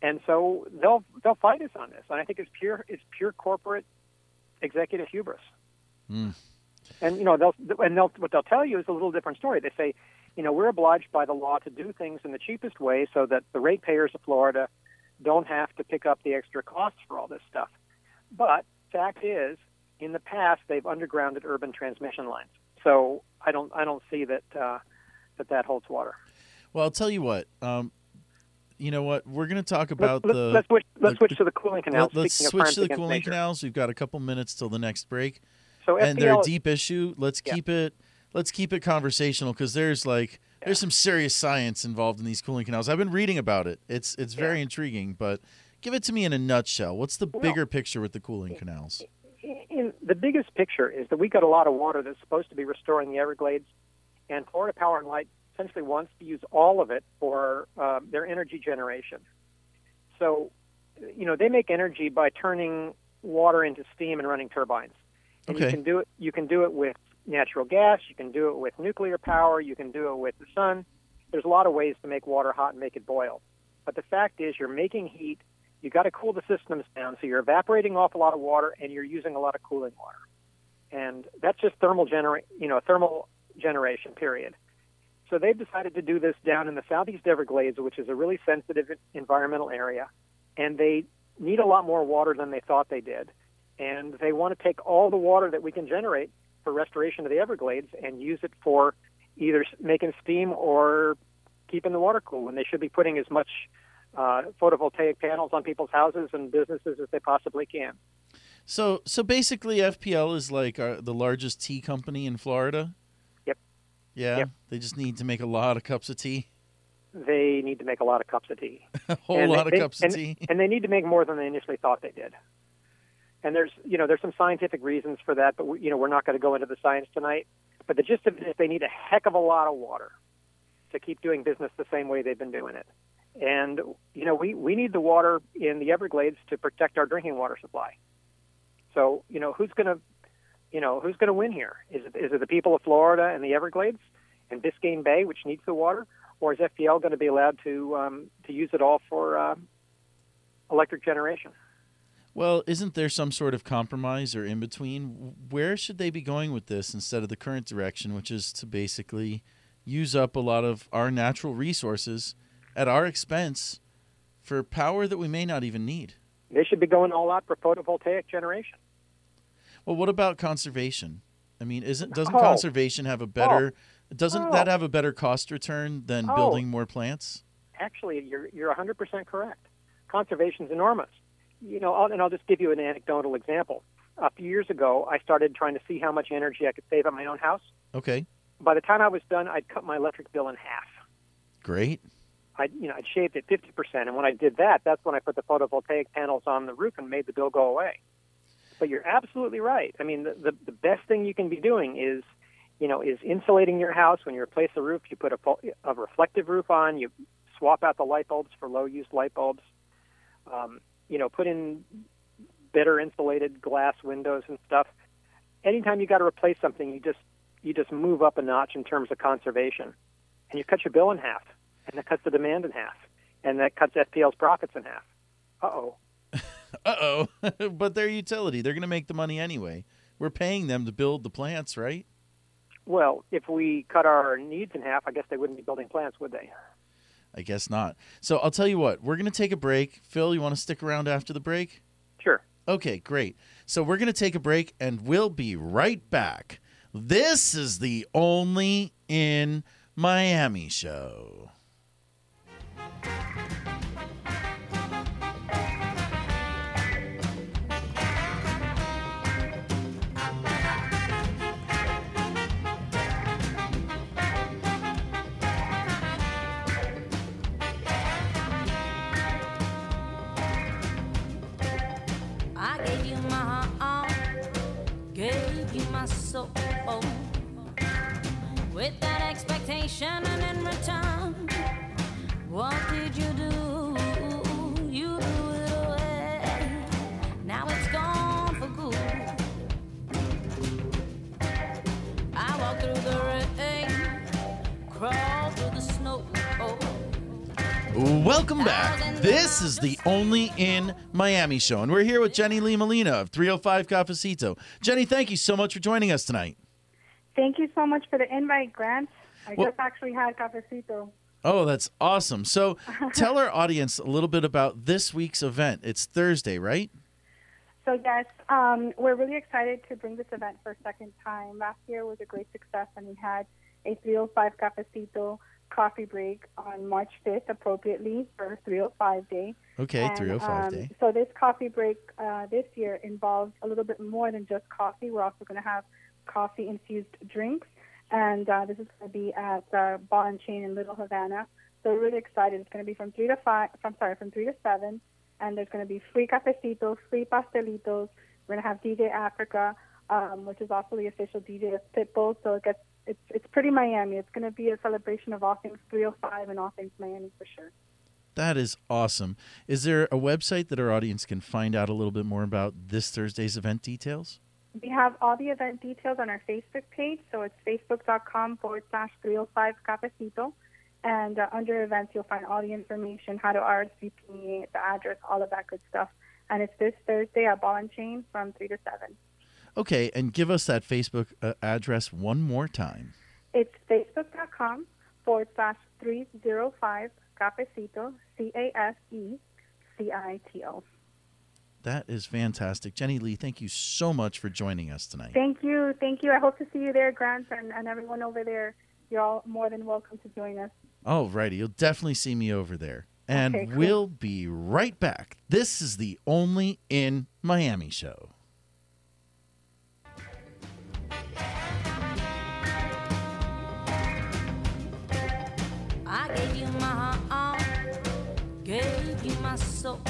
And so they'll they'll fight us on this. And I think it's pure it's pure corporate executive hubris. Mm. And you know they'll and they'll what they'll tell you is a little different story. They say, you know, we're obliged by the law to do things in the cheapest way so that the ratepayers of Florida don't have to pick up the extra costs for all this stuff. But fact is, in the past they've undergrounded urban transmission lines. So I don't I don't see that uh, that that holds water. Well, I'll tell you what. Um, you know what? We're going to talk about let's, the let's, switch let's the- switch to the cooling canals. Let, us switch to the cooling nature. canals. We've got a couple minutes till the next break, So and they're a deep issue. Let's Yeah. keep it. Let's keep it conversational because there's like there's some serious science involved in these cooling canals. I've been reading about it. It's it's very intriguing, but give it to me in a nutshell. What's the Well- bigger picture with the cooling canals? in the biggest picture is that we got a lot of water that's supposed to be restoring the Everglades, and Florida Power and Light essentially wants to use all of it for uh, their energy generation. So, you know, they make energy by turning water into steam and running turbines. And you can do it. You can do it with natural gas. You can do it with nuclear power. You can do it with the sun. There's a lot of ways to make water hot and make it boil. But the fact is, you're making heat. You got to cool the systems down, so you're evaporating off a lot of water and you're using a lot of cooling water. And that's just thermal genera- you know, thermal generation. Period. So they've decided to do this down in the southeast Everglades, which is a really sensitive environmental area, and they need a lot more water than they thought they did. And they want to take all the water that we can generate for restoration of the Everglades and use it for either making steam or keeping the water cool. And they should be putting as much uh, photovoltaic panels on people's houses and businesses as they possibly can. So so basically, FPL is like our, the largest tea company in Florida. Yep. Yeah. Yep. They just need to make a lot of cups of tea. They need to make a lot of cups of tea. a whole And they- lot of they- cups and, of tea. and they need to make more than they initially thought they did. And there's, you know, there's some scientific reasons for that, but we, you know, we're not going to go into the science tonight. But the gist of it is, they need a heck of a lot of water to keep doing business the same way they've been doing it. And you know, we we need the water in the Everglades to protect our drinking water supply. So, you know, who's going to, you know, who's going to win here? Is it is it the people of Florida and the Everglades and Biscayne Bay, which needs the water, or is FPL going to be allowed to um, to use it all for uh, electric generation? Well, isn't there some sort of compromise or in between? Where should they be going with this instead of the current direction, which is to basically use up a lot of our natural resources at our expense for power that we may not even need? They should be going all out for photovoltaic generation. Well, what about conservation? I mean, isn't doesn't Oh. conservation have a better oh. doesn't Oh. that have a better cost return than Oh. building more plants? Actually, you're you're 100% correct. Conservation's enormous. You know, I'll, and I'll just give you an anecdotal example. A few years ago, I started trying to see how much energy I could save at my own house. Okay, By the time I was done, I'd cut my electric bill in half. great. I, you know, I'd shaved it 50%. And when I did that, that's when I put the photovoltaic panels on the roof and made the bill go away. But you're absolutely right. I mean, the, the, the best thing you can be doing is you know, is insulating your house. When you replace the roof, you put a, a reflective roof on. You swap out the light bulbs for low-use light bulbs. Um, you know, put in better insulated glass windows and stuff. Anytime you got to replace something, you just you just move up a notch in terms of conservation, and you cut your bill in half, and that cuts the demand in half, and that cuts FPL's profits in half. Uh oh. Uh oh. but they're utility. They're going to make the money anyway. We're paying them to build the plants, right? Well, if we cut our needs in half, I guess they wouldn't be building plants, would they? I guess not. So I'll tell you what, we're going to take a break. Phil, you want to stick around after the break? Sure. Okay, great. So we're going to take a break and we'll be right back. This is the Only in Miami show. With that expectation, and in return, what did you do? You threw it away. Now it's gone for good. I walked through the rain, crawled through the snow. Welcome back. This is the Only in Miami show, and we're here with Jenny Lee Molina of 305 Cafecito. Jenny, thank you so much for joining us tonight. Thank you so much for the invite, Grant. I Well- just actually had cafecito. Oh, that's awesome. So tell our audience a little bit about this week's event. It's Thursday, right? So yes, um, we're really excited to bring this event for a second time. Last year was a great success, and we had a 305 cafecito coffee break on March 5th, appropriately for 305 Day. Okay, And, 305 um, day. So this coffee break uh, this year involves a little bit more than just coffee. We're also going to have coffee infused drinks, and uh, this is going to be at uh, Ball and Chain in Little Havana. So we're really excited. It's going to be from three to five. From sorry, from three to seven, and there's going to be free cafecitos, free pastelitos. We're going to have DJ Africa, um, which is also the official DJ of Pitbull. So it gets it's it's pretty Miami. It's going to be a celebration of all things 305 and all things Miami for sure. That is awesome. Is there a website that our audience can find out a little bit more about this Thursday's event details? We have all the event details on our Facebook page, so it's facebook.com forward slash 305 Cafecito. And uh, under events, you'll find all the information, how to RSVP, the address, all of that good stuff. And it's this Thursday at Ball and Chain from 3 to 7. Okay, and give us that Facebook uh, address one more time. It's facebook.com forward slash 305 Cafecito, C A F E C I T O. That is fantastic. Jenny Lee, thank you so much for joining us tonight. Thank you. Thank you. I hope to see you there, Grant, and, and everyone over there. You're all more than welcome to join us. All righty, you'll definitely see me over there. And Okay, cool. we'll be right back. This is the Only in Miami show. I gave you my heart, gave you my soul.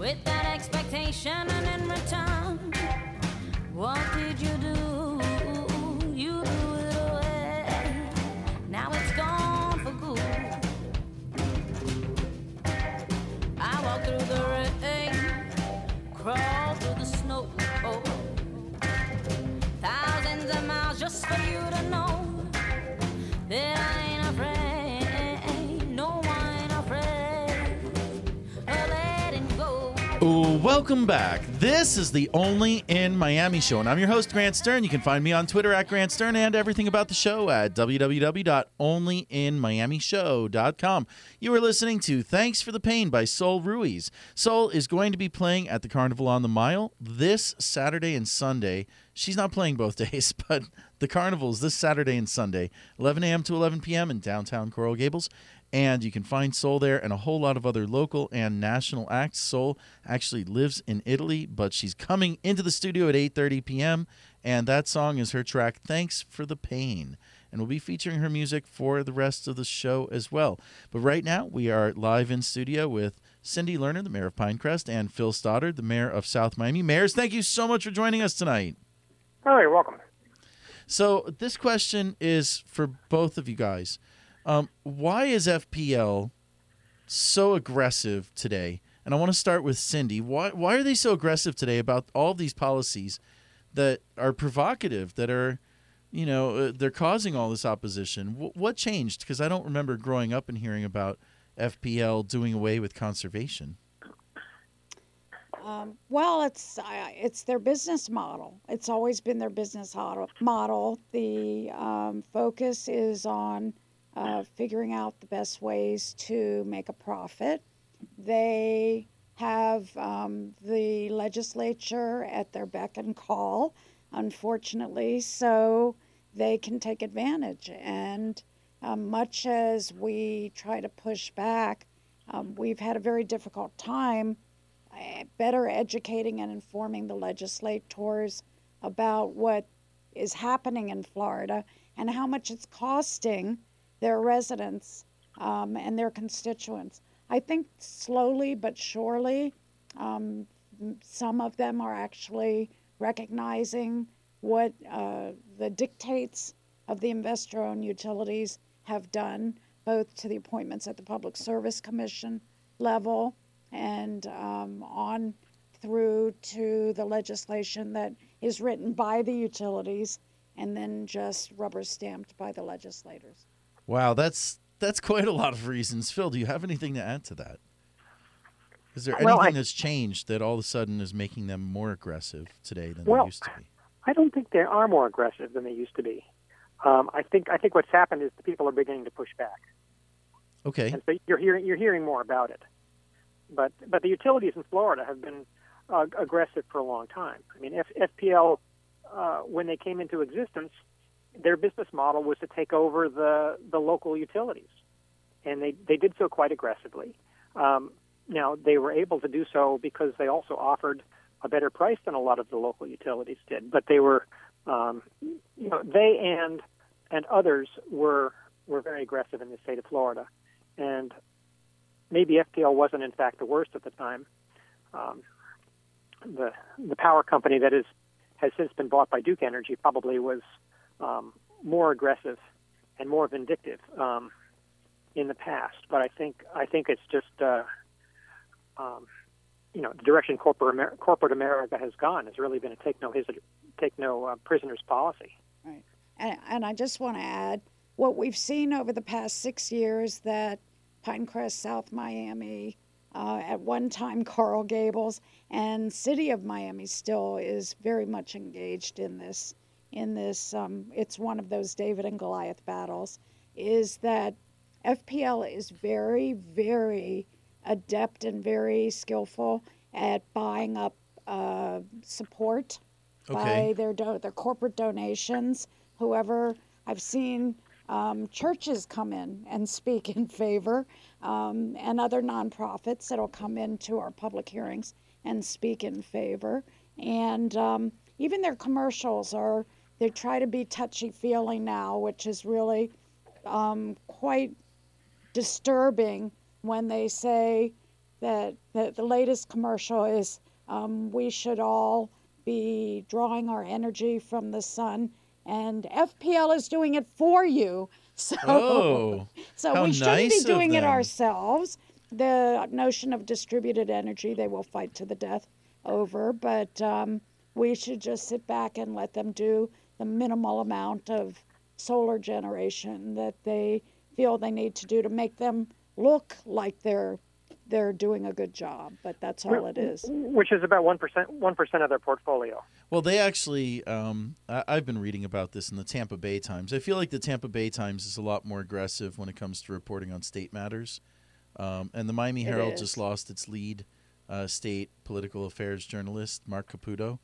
With that expectation, and in return, what did you do? Welcome back. This is the Only in Miami show, and I'm your host, Grant Stern. You can find me on Twitter at Grant Stern and everything about the show at www.onlyinmiamishow.com. You are listening to Thanks for the Pain by Sol Ruiz. Sol is going to be playing at the Carnival on the Mile this Saturday and Sunday. She's not playing both days, but the carnival is this Saturday and Sunday, 11 a.m. to 11 p.m. in downtown Coral Gables. And you can find Sol there and a whole lot of other local and national acts. Sol actually lives in Italy, but she's coming into the studio at 8:30 p.m. And that song is her track "Thanks for the Pain." And we'll be featuring her music for the rest of the show as well. But right now, we are live in studio with Cindy Lerner, the mayor of Pinecrest, and Phil Stoddard, the mayor of South Miami. Mayors, thank you so much for joining us tonight. Oh, you're welcome. So this question is for both of you guys. Um, why is FPL so aggressive today? And I want to start with Cindy. Why why are they so aggressive today about all these policies that are provocative, that are, you know, uh, they're causing all this opposition? What changed? Because I don't remember growing up and hearing about FPL doing away with conservation. Um, well, it's uh, it's their business model. It's always been their business model. Model. The um, focus is on uh, figuring out the best ways to make a profit. They have um, the legislature at their beck and call, unfortunately, so they can take advantage. And um, much as we try to push back, um, we've had a very difficult time uh, better educating and informing the legislators about what is happening in Florida and how much it's costing their residents um, and their constituents. I think slowly but surely, um, some of them are actually recognizing what uh, the dictates of the investor owned utilities have done, both to the appointments at the Public Service Commission level and um, on through to the legislation that is written by the utilities and then just rubber stamped by the legislators. Wow, that's that's quite a lot of reasons. Phil, do you have anything to add to that? Is there Well, anything I- that's changed that all of a sudden is making them more aggressive today than Well, they used to be? I don't think they are more aggressive than they used to be. Um, I think I think what's happened is the people are beginning to push back, Okay. and so you're hearing you're hearing more about it. But but the utilities in Florida have been uh, aggressive for a long time. I mean, F- FPL uh, when they came into existence, their business model was to take over the the local utilities, and they they did so quite aggressively. Um, now they were able to do so because they also offered a better price than a lot of the local utilities did. But they were, um, you know, they and and others were were very aggressive in the state of Florida, and maybe FPL wasn't in fact the worst at the time. Um, the the power company that is has since been bought by Duke Energy probably was um, more aggressive and more vindictive um, in the past. But I think I think it's just uh, um, you know the direction corporate Amer- corporate America has gone has really been a take no his- take no uh, prisoners policy. Right. And, and I just want to add what we've seen over the past six years that Pinecrest, South Miami, uh, at one time Coral Gables, and City of Miami still is very much engaged in this. In this, um, it's one of those David and Goliath battles. Is that FPL is very, very adept and very skillful at buying up uh, support Okay. by their do- their corporate donations. Whoever I've seen um, churches come in and speak in favor, um, and other nonprofits that'll come into our public hearings and speak in favor. And um, even their commercials are they try to be touchy feely now, which is really um, quite disturbing when they say that, that the latest commercial is um, we should all be drawing our energy from the sun, and FPL is doing it for you. So, Oh, so we shouldn't nice be doing it ourselves. The notion of distributed energy they will fight to the death over, but um, we should just sit back and let them do the minimal amount of solar generation that they feel they need to do to make them look like they're they're doing a good job. But that's all it is. which is about one percent one percent of their portfolio. Well, they actually, um, I, I've been reading about this in the Tampa Bay Times. I feel like the Tampa Bay Times is a lot more aggressive when it comes to reporting on state matters. Um, and the Miami Herald just lost its lead uh, state political affairs journalist, Marc Caputo,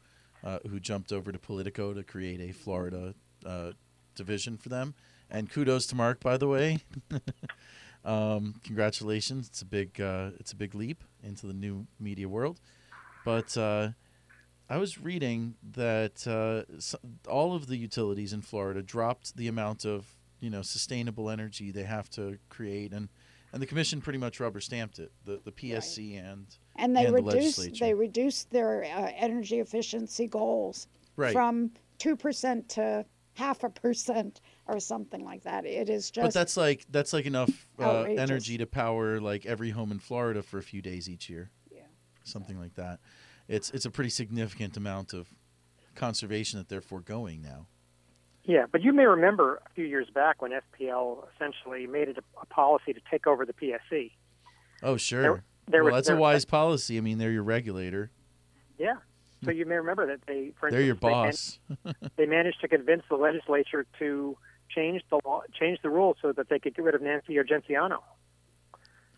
uh, who jumped over to Politico to create a Florida uh, division for them. And kudos to Marc, by the way. um, congratulations! It's a big, uh, it's a big leap into the new media world. But uh, I was reading that uh, all of the utilities in Florida dropped the amount of you know sustainable energy they have to create, and and the commission pretty much rubber stamped it. The the PSC and And they and reduced legislature. they reduced their uh, energy efficiency goals Right. from two percent to half a percent or something like that. It is just but that's like that's like enough uh, energy to power like every home in Florida for a few days each year. Yeah. something like that. It's it's a pretty significant amount of conservation that they're foregoing now. Yeah, but you may remember a few years back when FPL essentially made it a, a policy to take over the PSC. Oh sure, there well was- that's a there- wise policy. I mean, they're your regulator. Yeah. So you may remember that they, for They're your instance, they man- boss. they managed to convince the legislature to change the law, change the rules so that they could get rid of Nancy Argenziano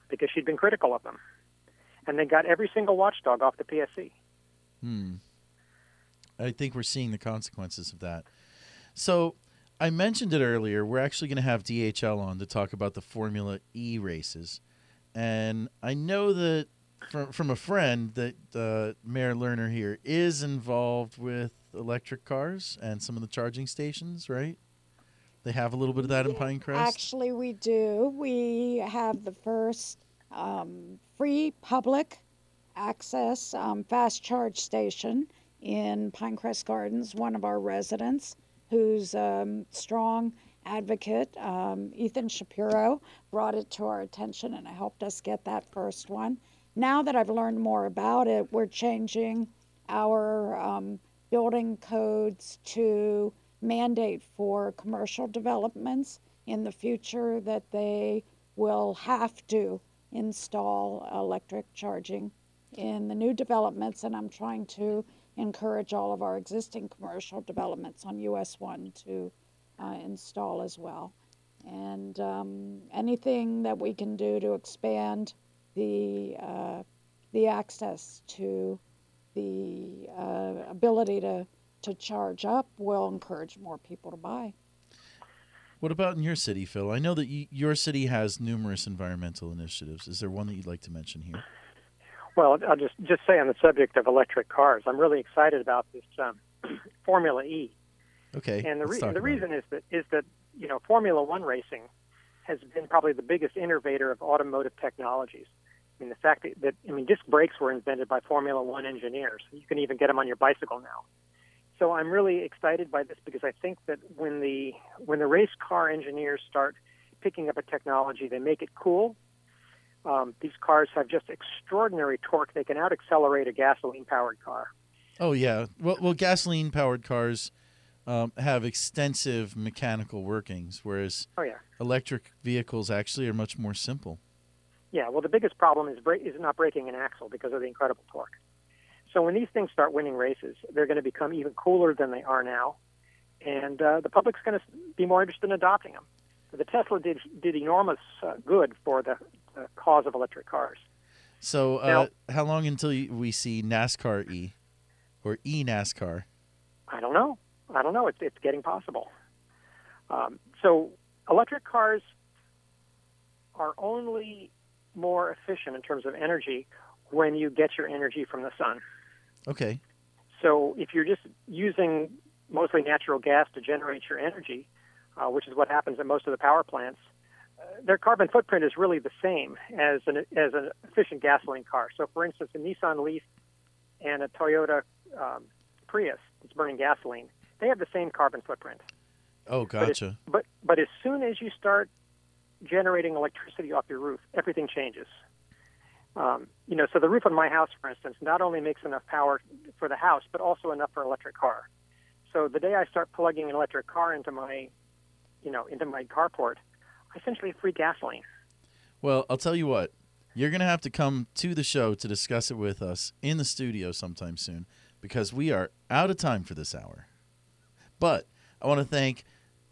because she'd been critical of them, and they got every single watchdog off the PSC. Hmm. I think we're seeing the consequences of that. So, I mentioned it earlier. We're actually going to have DHL on to talk about the Formula E races, and I know that from from a friend that uh, Mayor Lerner here is involved with electric cars and some of the charging stations. Right? They have a little bit of that in Pinecrest. Actually, we do. We have the first um, free public access um, fast charge station in Pinecrest Gardens. One of our residents, who's a um, strong advocate, um, Ethan Shapiro, brought it to our attention and helped us get that first one. Now that I've learned more about it, we're changing our um, building codes to mandate for commercial developments in the future that they will have to install electric charging in the new developments, and I'm trying to encourage all of our existing commercial developments on US 1 to uh, install as well. And um, anything that we can do to expand the, uh, the access to the uh, ability to, to charge up will encourage more people to buy. What about in your city, Phil? I know that y- your city has numerous environmental initiatives. Is there one that you'd like to mention here? Well, I'll just just say on the subject of electric cars, I'm really excited about this um, Formula E. Okay. And the, re- talk the reason is that is that you know Formula One racing has been probably the biggest innovator of automotive technologies. I mean, the fact that, that I mean, disc brakes were invented by Formula One engineers. You can even get them on your bicycle now. So I'm really excited by this because I think that when the when the race car engineers start picking up a technology, they make it cool. Um, these cars have just extraordinary torque. They can out accelerate a gasoline powered car. Oh yeah. Well, well, gasoline powered cars um, have extensive mechanical workings, whereas Oh yeah. electric vehicles actually are much more simple. Yeah, well, the biggest problem is break, is not breaking an axle because of the incredible torque. So when these things start winning races, they're going to become even cooler than they are now, and uh, the public's going to be more interested in adopting them. The Tesla did did enormous uh, good for the, the cause of electric cars. So, uh, Now- how long until we see NASCAR E or E NASCAR? I don't know. I don't know. It's it's getting possible. Um, so electric cars are only more efficient in terms of energy when you get your energy from the sun. Okay. So if you're just using mostly natural gas to generate your energy, uh, which is what happens at most of the power plants, uh, their carbon footprint is really the same as an as an efficient gasoline car. So, for instance, a Nissan Leaf and a Toyota um, Prius that's burning gasoline, they have the same carbon footprint. Oh, gotcha. but but as soon as you start generating electricity off your roof, everything changes. Um, you know, so the roof on my house, for instance, not only makes enough power for the house, but also enough for an electric car. So the day I start plugging an electric car into my, you know, into my carport, I essentially free gasoline. Well, I'll tell you what. You're going to have to come to the show to discuss it with us in the studio sometime soon because we are out of time for this hour. But I want to thank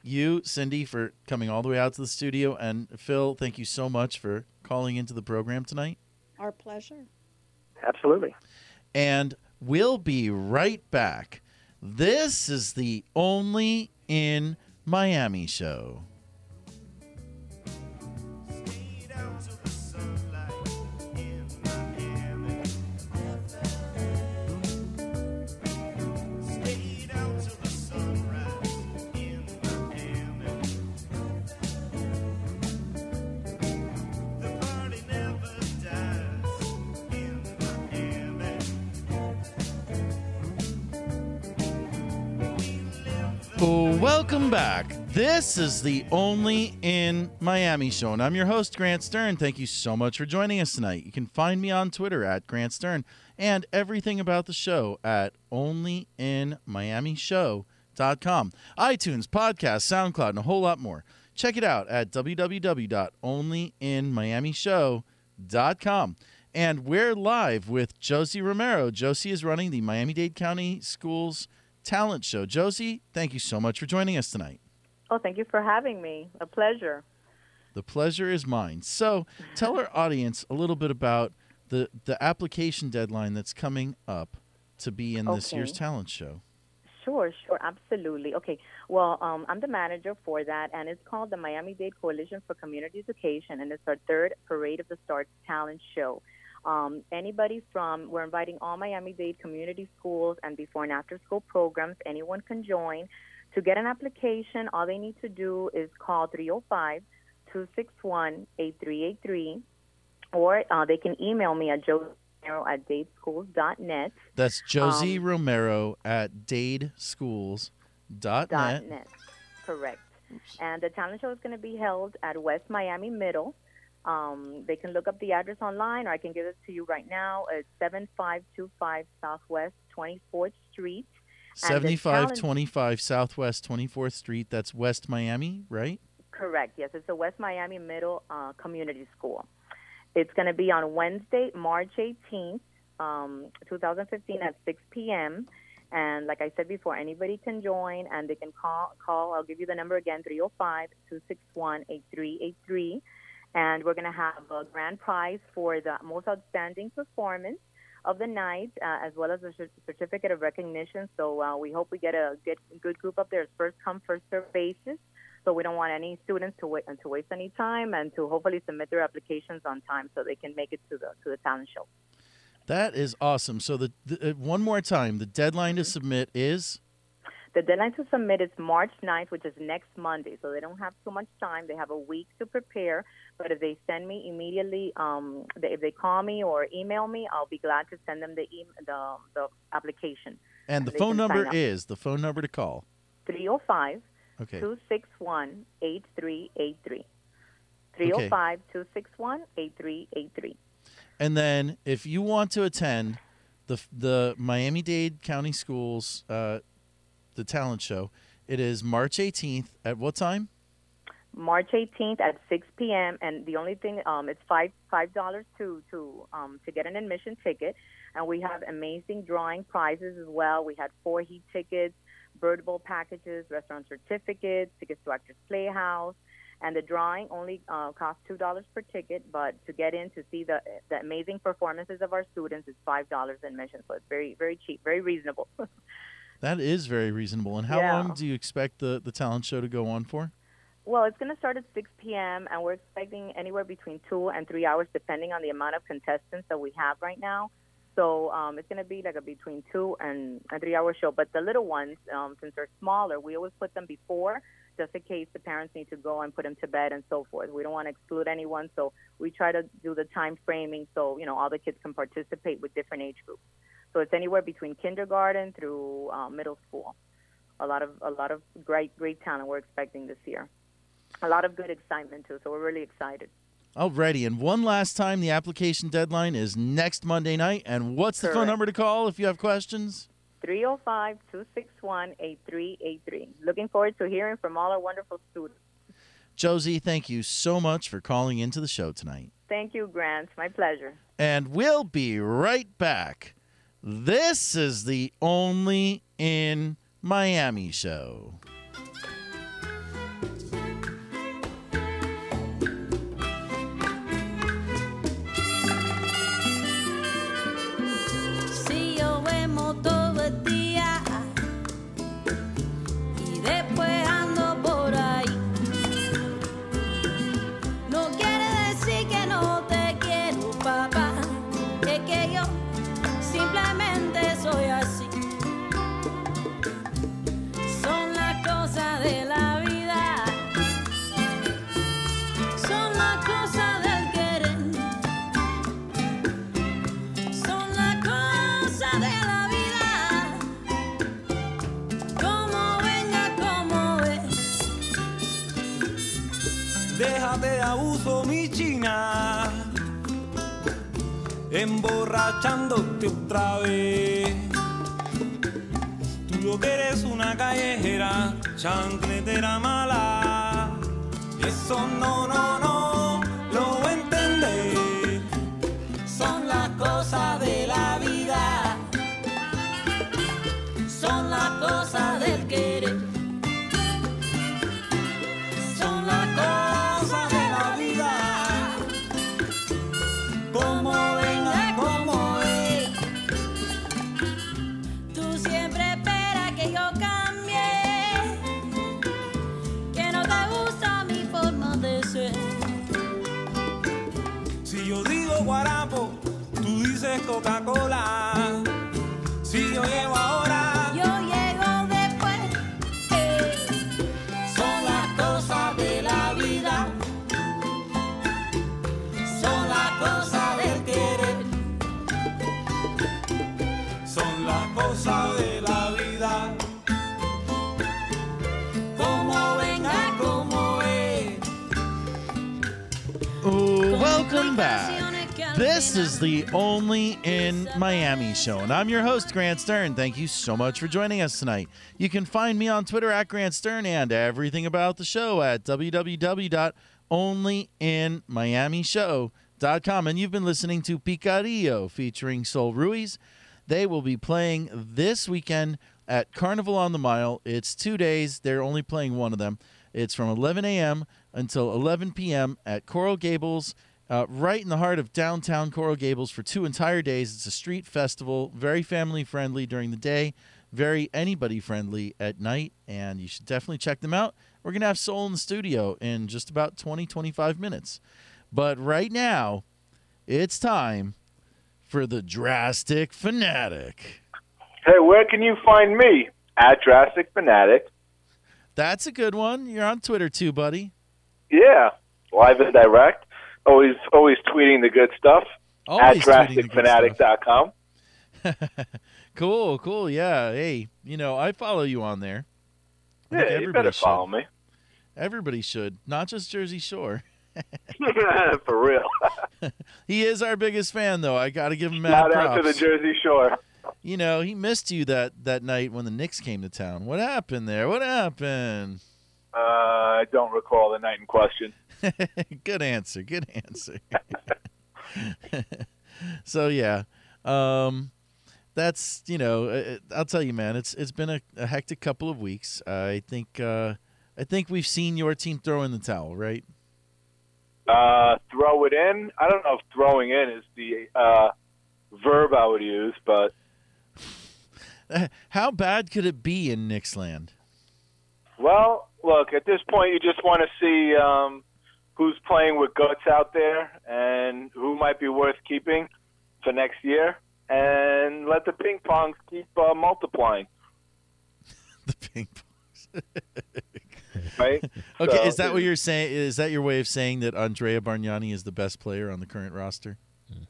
you, Cindy, for coming all the way out to the studio. And Phil, thank you so much for calling into the program tonight. Our pleasure. Absolutely. And we'll be right back. This is the only in Miami show. Welcome back. This is the Only in Miami show, and I'm your host, Grant Stern. Thank you so much for joining us tonight. You can find me on Twitter at Grant Stern and everything about the show at onlyinmiamishow.com. iTunes, podcast, SoundCloud, and a whole lot more. Check it out at www.onlyinmiamishow.com. And we're live with Josie Romero. Josie is running the Miami Dade County Schools Talent Show. Josie, thank you so much for joining us tonight. Oh, thank you for having me. A pleasure. The pleasure is mine. So, tell our audience a little bit about the the application deadline that's coming up to be in this year's talent show. Sure, sure, absolutely. Okay, well, um, I'm the manager for that, and it's called the Miami Dade Coalition for Community Education, and it's our third Parade of the Stars talent show. Um, anybody from, we're inviting all Miami Dade community schools and before and after school programs. Anyone can join. To get an application, all they need to do is call 305 261 8383, or uh, they can email me at joe at dadeschools.net. That's Josie Um, Romero at dadeschools.net. dot net. Correct. And the talent show is going to be held at West Miami Middle. Um, they can look up the address online, or I can give it to you right now. It's 7525 Southwest 24th Street. And the talent- 7525 Southwest 24th Street. That's West Miami, right? Correct. Yes, it's the West Miami Middle uh, Community School. It's going to be on Wednesday, March 18th, um, 2015, at 6 p.m. And like I said before, anybody can join, and they can call. Call. I'll give you the number again: 305-261-8383. And we're going to have a grand prize for the most outstanding performance of the night, uh, as well as a cer- certificate of recognition. So uh, we hope we get a good good group up there. It's first come, first served basis. So we don't want any students to wait and to waste any time, and to hopefully submit their applications on time so they can make it to the to the talent show. That is awesome. So the, the uh, one more time, the deadline to submit is The deadline to submit is March 9th, which is next Monday. So they don't have too much time. They have a week to prepare. But if they send me immediately, um, they, if they call me or email me, I'll be glad to send them the e- the, the application. and the phone number is the phone number to call. 305 261 8383. 305 261 8383. And then if you want to attend the the Miami Dade County Schools uh, the talent show, it is March 18th at what time? March 18th at 6 p.m. And the only thing, um, it's five five dollars to to um, to get an admission ticket, and we have amazing drawing prizes as well. We had four heat tickets, bird bowl packages, restaurant certificates, tickets to Actors Playhouse, and the drawing only uh, costs two dollars per ticket. But to get in to see the the amazing performances of our students is five dollars admission. So it's very very cheap, very reasonable. That is very reasonable. And how Yeah. long do you expect the, the talent show to go on for? Well, it's going to start at 6 p.m. and we're expecting anywhere between two and three hours, depending on the amount of contestants that we have right now. So um, it's going to be like a between two and a three-hour show. But the little ones, um, since they're smaller, we always put them before, just in case the parents need to go and put them to bed and so forth. We don't want to exclude anyone, so we try to do the time framing so you know all the kids can participate with different age groups. So it's anywhere between kindergarten through uh, middle school. A lot of a lot of great great talent we're expecting this year a lot of good excitement too. So we're really excited. Alrighty, and one last time, the application deadline is next Monday night. And what's the phone number to call if you have questions? 305 261 8383. Looking forward to hearing from all our wonderful students. Josie, thank you so much for calling into the show tonight. Thank you, Grant. My pleasure. And we'll be right back. This is the Only in Miami show. Mi china, emborrachándote otra vez. Tú lo que eres una callejera, chancletera mala. Eso no, no, no, lo voy. Son las cosas de The Only in Miami show, and I'm your host, Grant Stern. Thank you so much for joining us tonight. You can find me on Twitter at Grant Stern and everything about the show at www.onlyinmiamishow.com. And you've been listening to Picadillo featuring Sol Ruiz. They will be playing this weekend at Carnival on the Mile. It's two days. They're only playing one of them. It's from 11 a.m. until 11 p.m. at Coral Gables, uh, right in the heart of downtown Coral Gables for two entire days. It's a street festival, very family friendly during the day, very anybody friendly at night, and you should definitely check them out. We're going to have Sol in the studio in just about 20, 25 minutes. But right now, it's time for the Drastic Fanatic. Hey, where can you find me? At Drastic Fanatic. That's a good one. You're on Twitter too, buddy. Yeah, live and direct. Always, always tweeting the good stuff. Always at tweeting the good drasticfanatic.com. Cool, cool. Yeah. Hey, you know, I follow you on there. I Yeah, you everybody better should. follow me. Everybody should, not just Jersey Shore. For real. He is our biggest fan, though. I got to give him mad Shout out to the. Jersey Shore. You know, he missed you that that night when the Knicks came to town. What happened there? What happened? Uh, I don't recall the night in question. good answer. Good answer. so yeah, um, that's you know, uh, I'll tell you, man. It's it's been a, a hectic couple of weeks. I think uh, I think we've seen your team throw in the towel, right? Uh, throw it in. I don't know if throwing in is the uh, verb I would use, but Uh, How bad could it be in Knicksland? well, look. At this point, you just want to see um, who's playing with guts out there and who might be worth keeping for next year, and let the ping pongs keep uh, multiplying. the ping pongs. right? Okay, So- is that what you're saying? Is that your way of saying that Andrea Bargnani is the best player on the current roster?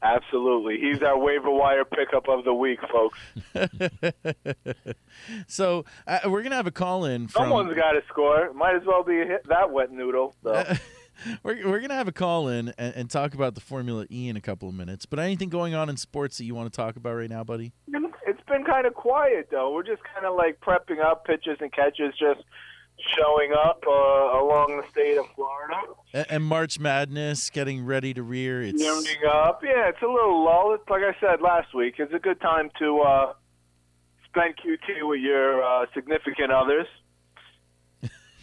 Absolutely. He's our waiver wire pickup of the week, folks. so uh, we're gonna have a call in from. Someone's got to score. Might as well be hit that wet noodle. So. We're, we're gonna have a call in and, and talk about the Formula E in a couple of minutes. But anything going on in sports that you want to talk about right now, buddy? It's been kind of quiet though. We're just kind of like prepping up pitches and catches, just showing up uh, along the state of Florida. A- And March Madness getting ready to rear. It's Tuning up. Yeah, it's a little lull. It's like I said last week. It's a good time to uh, spend QT with your uh, significant others.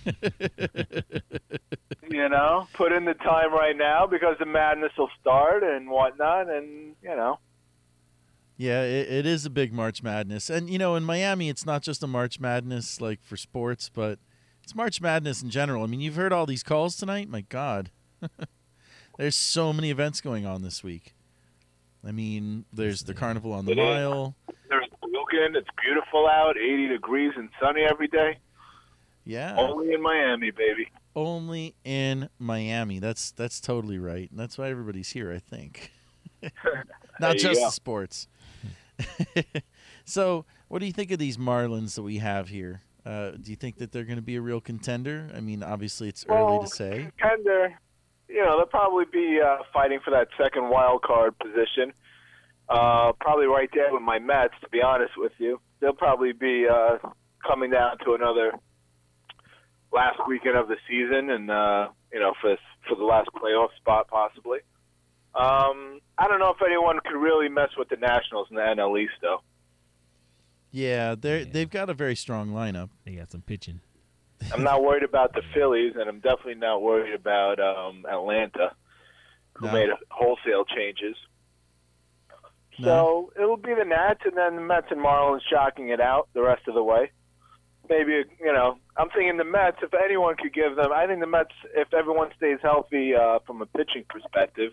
you know, put in the time right now because the madness will start and whatnot, and you know. Yeah, it, it is a big March Madness. And, you know, in Miami, it's not just a March Madness like for sports, but it's March Madness in general. I mean, you've heard all these calls tonight? My God. there's so many events going on this week. I mean, there's the Carnival on the It is. Mile. There's Wilkin. It's beautiful out, 80 degrees and sunny every day. Yeah. Only in Miami, baby. Only in Miami. That's that's totally right. And that's why everybody's here, I think. Not just go. the sports. so, what do you think of these Marlins that we have here? Uh, do you think that they're going to be a real contender? I mean, obviously it's early to say. Contender, you know, they'll probably be uh, fighting for that second wild card position. Uh, probably right there with my Mets, to be honest with you. They'll probably be uh, coming down to another last weekend of the season, and uh, you know, for for the last playoff spot possibly. Um, I don't know if anyone could really mess with the Nationals in the NL East, though. Yeah, they they've got a very strong lineup. They got some pitching. I'm not worried about the Phillies, and I'm definitely not worried about um, Atlanta, who No. made wholesale changes. So it'll be the Nats, and then the Mets and Marlins shocking it out the rest of the way. Maybe you know, I'm thinking the Mets. If anyone could give them, I think the Mets, if everyone stays healthy uh, from a pitching perspective,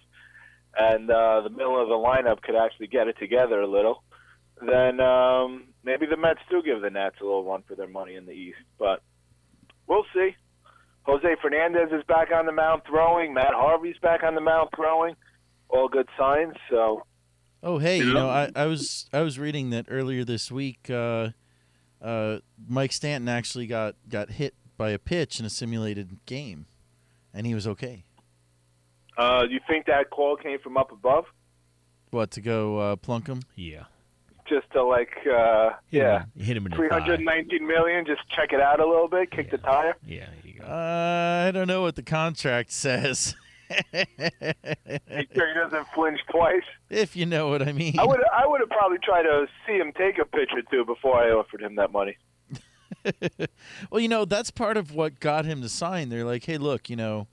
and uh, the middle of the lineup could actually get it together a little, then um, maybe the Mets do give the Nats a little run for their money in the East. But we'll see. Jose Fernandez is back on the mound throwing. Matt Harvey's back on the mound throwing. All good signs. So Oh, hey, You you know, know? I, I was I was reading that earlier this week. Uh, uh, Mike Stanton actually got got hit by a pitch in a simulated game, and he was okay. Uh, you think that call came from up above? What to go uh, plunk him? Yeah. Just to like, uh, Hit him yeah, in- you hit him in the three hundred nineteen million. Just check it out a little bit, kick the tire. Yeah, you go. Uh, I don't know what the contract says. Make sure he doesn't flinch twice. if you know what I mean. I would, I would have probably tried to see him take a pitch or two before I offered him that money. well, you know, that's part of what got him to sign. They're like, "Hey, look, you know,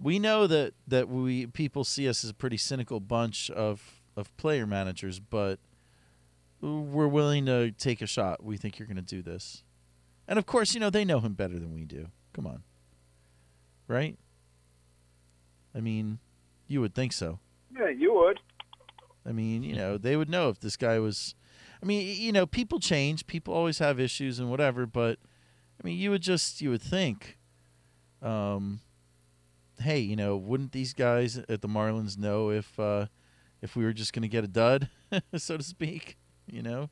we know that that we people see us as a pretty cynical bunch of of player managers, but we're willing to take a shot. We think you're going to do this." And of course, you know, they know him better than we do. Come on. Right? I mean, you would think so. Yeah, you would. I mean, you know, they would know if this guy was. I mean, you know, people change. People always have issues and whatever. But I mean, you would just you would think, um, hey, you know, wouldn't these guys at the Marlins know if uh, if we were just going to get a dud, so to speak? You know.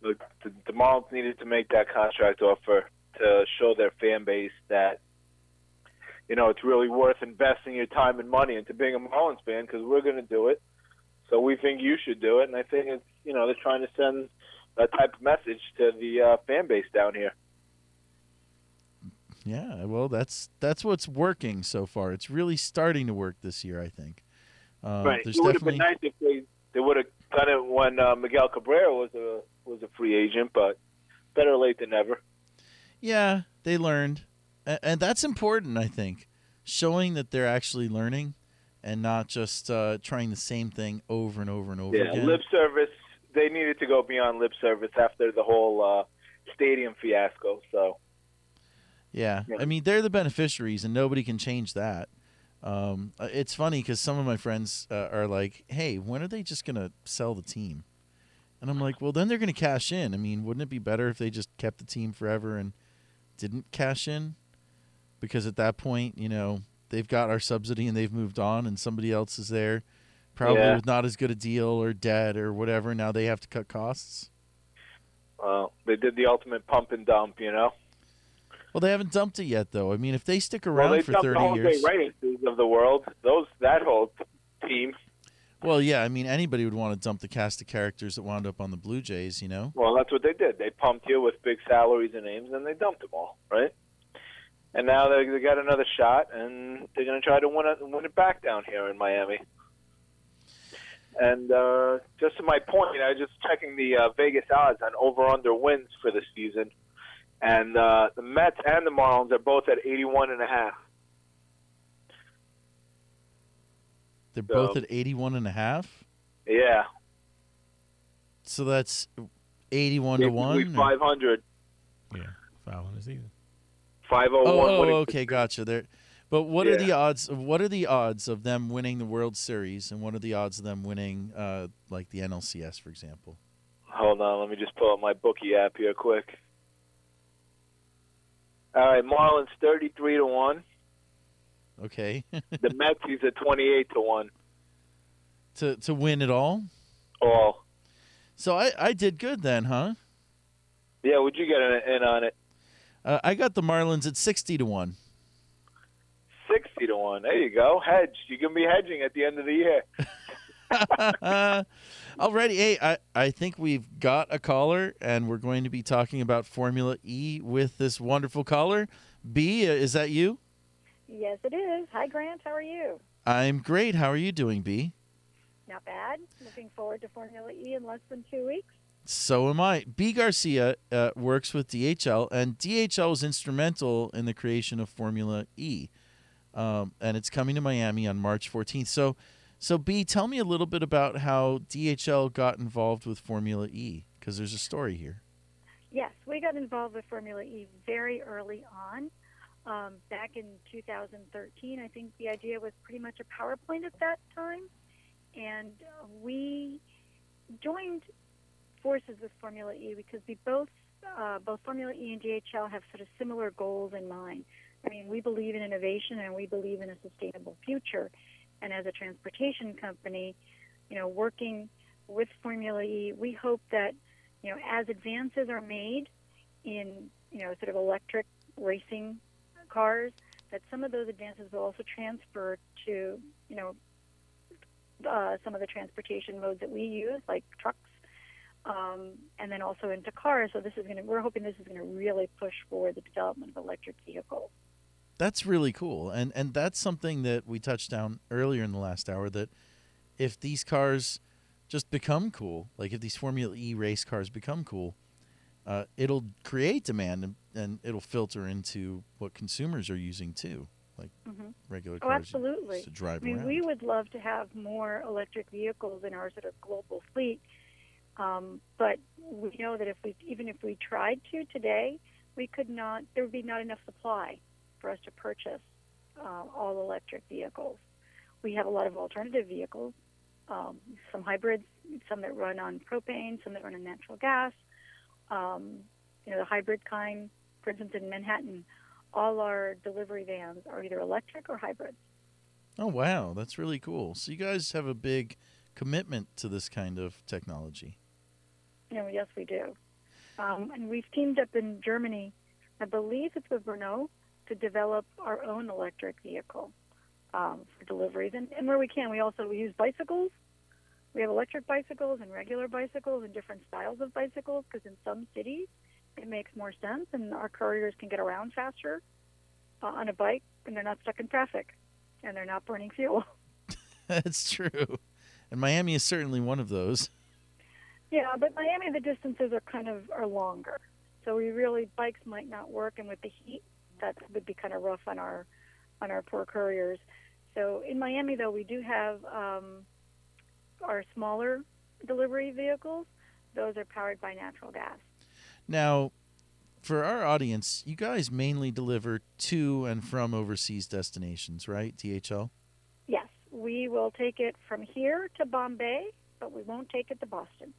the, the, the Marlins needed to make that contract offer to show their fan base that you know it's really worth investing your time and money into being a Marlins fan because we're going to do it. So we think you should do it, and I think it's you know they're trying to send that type of message to the uh, fan base down here. Yeah, well, that's that's what's working so far. It's really starting to work this year, I think. Um, right. There's It would have definitely been nice if they they would have done it when uh, Miguel Cabrera was a was a free agent, but better late than never. Yeah, they learned, and, and that's important. I think showing that they're actually learning and not just uh, trying the same thing over and over and over again. Yeah, again. lip service. They needed to go beyond lip service after the whole uh, stadium fiasco. So Yeah. Yeah. I mean they're the beneficiaries, and nobody can change that. Um, uh, it's funny because some of my friends uh, are like, "Hey, when are they just gonna sell the team?" And I'm like, "Well, then they're gonna cash in. I mean, wouldn't it be better if they just kept the team forever and didn't cash in? Because at that point, you know, they've got our subsidy and they've moved on, and somebody else is there, probably Yeah. with not as good a deal or debt or whatever. Now they have to cut costs. uh, they did the ultimate pump and dump. You know, Well, they haven't dumped it yet, though. I mean, if they stick well, around they for 30 whole years. Reyes of the world. Those that whole team. Well, yeah, I mean, anybody would want to dump the cast of characters that wound up on the Blue Jays, you know? Well, that's what they did. They pumped you with big salaries and names, and they dumped them all, right? And now they they got another shot, and they're going to try to win it win it back down here in Miami. And uh, just to my point, I was just checking the uh, Vegas odds on over under wins for the season, and uh, the Mets and the Marlins are both at eighty one and a half. They're So- both at 81 and a half. Yeah, So that's 81 to 1. five hundred. Yeah, five hundred season. Five oh Oh, one oh, okay, gotcha. There. But what are the odds what are the odds of them winning the World Series and what are the odds of them winning uh like the NLCS for example? Hold on, let me just pull up my bookie app here quick. All right, Marlins thirty-three to one. Okay. The Mets he's at twenty-eight to one. to to win it all? All. So I I did good then, huh? Yeah, would you get in, in on it? Uh, I got the Marlins at 60 to 1. 60 to one. There you go. Hedge. You're going to be hedging at the end of the year. Already, hey, I, I think we've got a caller, and we're going to be talking about Formula E with this wonderful caller. B, uh, is that you? Yes, it is. Hi, Grant. How are you? I'm great. How are you doing, B? Not bad. Looking forward to Formula E in less than two weeks. So am I. B. Garcia uh, works with DHL, and DHL was instrumental in the creation of Formula E, um, and it's coming to Miami on March 14th. So, so B, tell me a little bit about how DHL got involved with Formula E, because there's a story here. Yes, we got involved with Formula E very early on. Um, back in 2013, I think the idea was pretty much a PowerPoint at that time. And uh, we joined forces with Formula E because we both, uh, both Formula E and DHL have sort of similar goals in mind. I mean, we believe in innovation and we believe in a sustainable future. And as a transportation company, you know, working with Formula E, we hope that, you know, as advances are made in, you know, sort of electric racing cars, that some of those advances will also transfer to, you know, uh, some of the transportation modes that we use, like trucks, um, and then also into cars. So this is going to, we're hoping this is going to really push for the development of electric vehicles. That's really cool, and and that's something that we touched on earlier in the last hour. That if these cars just become cool, like if these Formula E race cars become cool, uh, it'll create demand and, and it'll filter into what consumers are using too, like Mhm. regular Oh, cars absolutely. to drive I mean, around. we would love to have more electric vehicles in our sort of global fleet, um, but we know that if we, even if we tried to today, we could not. There would be not enough supply for us to purchase uh, all electric vehicles. We have a lot of alternative vehicles, um, some hybrids, some that run on propane, some that run on natural gas. Um, you know, the hybrid kind, for instance, in Manhattan, all our delivery vans are either electric or hybrids. oh wow, that's really cool. So you guys have a big commitment to this kind of technology. You know, yes, we do. Um, and we've teamed up in Germany, I believe it's with Renault, to develop our own electric vehicle um, for deliveries. And, and where we can, we also use bicycles. We have electric bicycles and regular bicycles and different styles of bicycles because in some cities it makes more sense and our couriers can get around faster uh, on a bike and they're not stuck in traffic and they're not burning fuel. that's true, and Miami is certainly one of those. Yeah, but Miami, the distances are kind of are longer, so we really bikes might not work, and with the heat, that would be kind of rough on our on our poor couriers. So in Miami, though, we do have um, our smaller delivery vehicles. Those are powered by natural gas. Now, for our audience, you guys mainly deliver to and from overseas destinations, right? DHL. Yes, we will take it from here to Bombay, but we won't take it to Boston.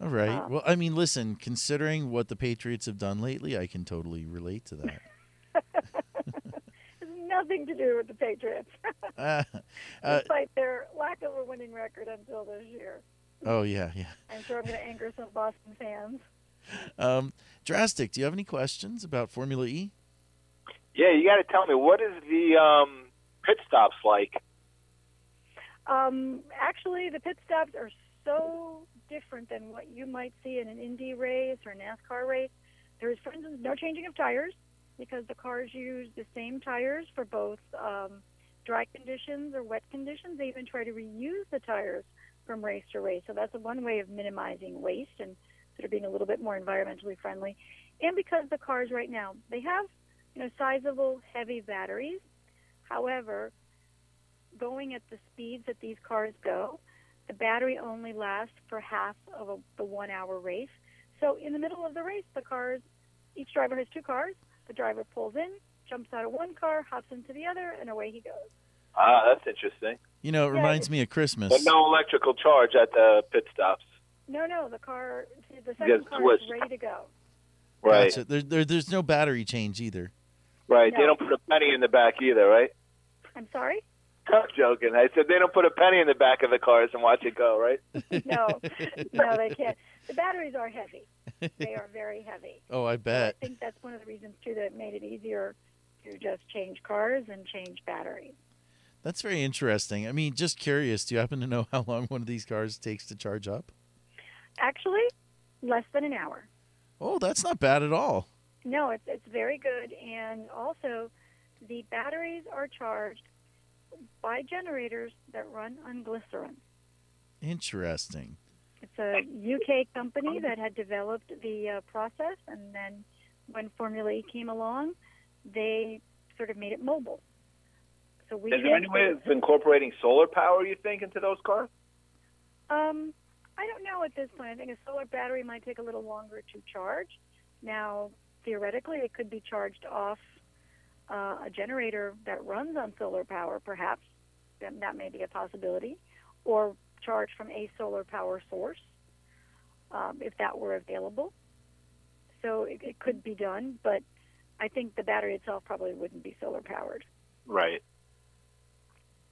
All right. Uh, well, I mean, listen, considering what the Patriots have done lately, I can totally relate to that. It's nothing to do with the Patriots, uh, uh, despite their lack of a winning record until this year. oh yeah, yeah. I'm sure I'm going to anger some Boston fans. Um, Drastic, do you have any questions about Formula E? Yeah, you got to tell me what is the um, pit stops like? Um, actually, the pit stops are so different than what you might see in an Indy race or a NASCAR race. There is, for instance, no changing of tires because the cars use the same tires for both um, dry conditions or wet conditions. They even try to reuse the tires from race to race. So that's one way of minimizing waste and sort of being a little bit more environmentally friendly. And because the cars right now, they have, you know, sizable heavy batteries. However, going at the speeds that these cars go, the battery only lasts for half of a, the one hour race. So in the middle of the race, the cars, each driver has two cars. The driver pulls in, jumps out of one car, hops into the other, and away he goes. Ah, that's interesting. You know, it Yeah, reminds me of Christmas. But no electrical charge at the pit stops. No, no, the car, the second car is ready to go. Right. Gotcha. There, there, there's no battery change either. Right. They don't put a penny in the back either, right? I'm sorry? I'm joking. I said they don't put a penny in the back of the cars and watch it go, right? No, no, they can't. The batteries are heavy. They are very heavy. Oh, I bet. I think that's one of the reasons too that it made it easier to just change cars and change batteries. That's very interesting. I mean, just curious. Do you happen to know how long one of these cars takes to charge up? Actually, less than an hour. Oh, that's not bad at all. No, it's it's very good, and also the batteries are charged by generators that run on glycerin. Interesting. It's a UK company that had developed the uh, process, and then when Formula E came along, they sort of made it mobile. So we Is there any way of incorporating solar power, you think, into those cars? Um, I don't know at this point. I think a solar battery might take a little longer to charge. Now, theoretically, it could be charged off uh, a generator that runs on solar power, perhaps. Then that may be a possibility. Or charged from a solar power source, um, if that were available. So it, it could be done, but I think the battery itself probably wouldn't be solar powered. Right.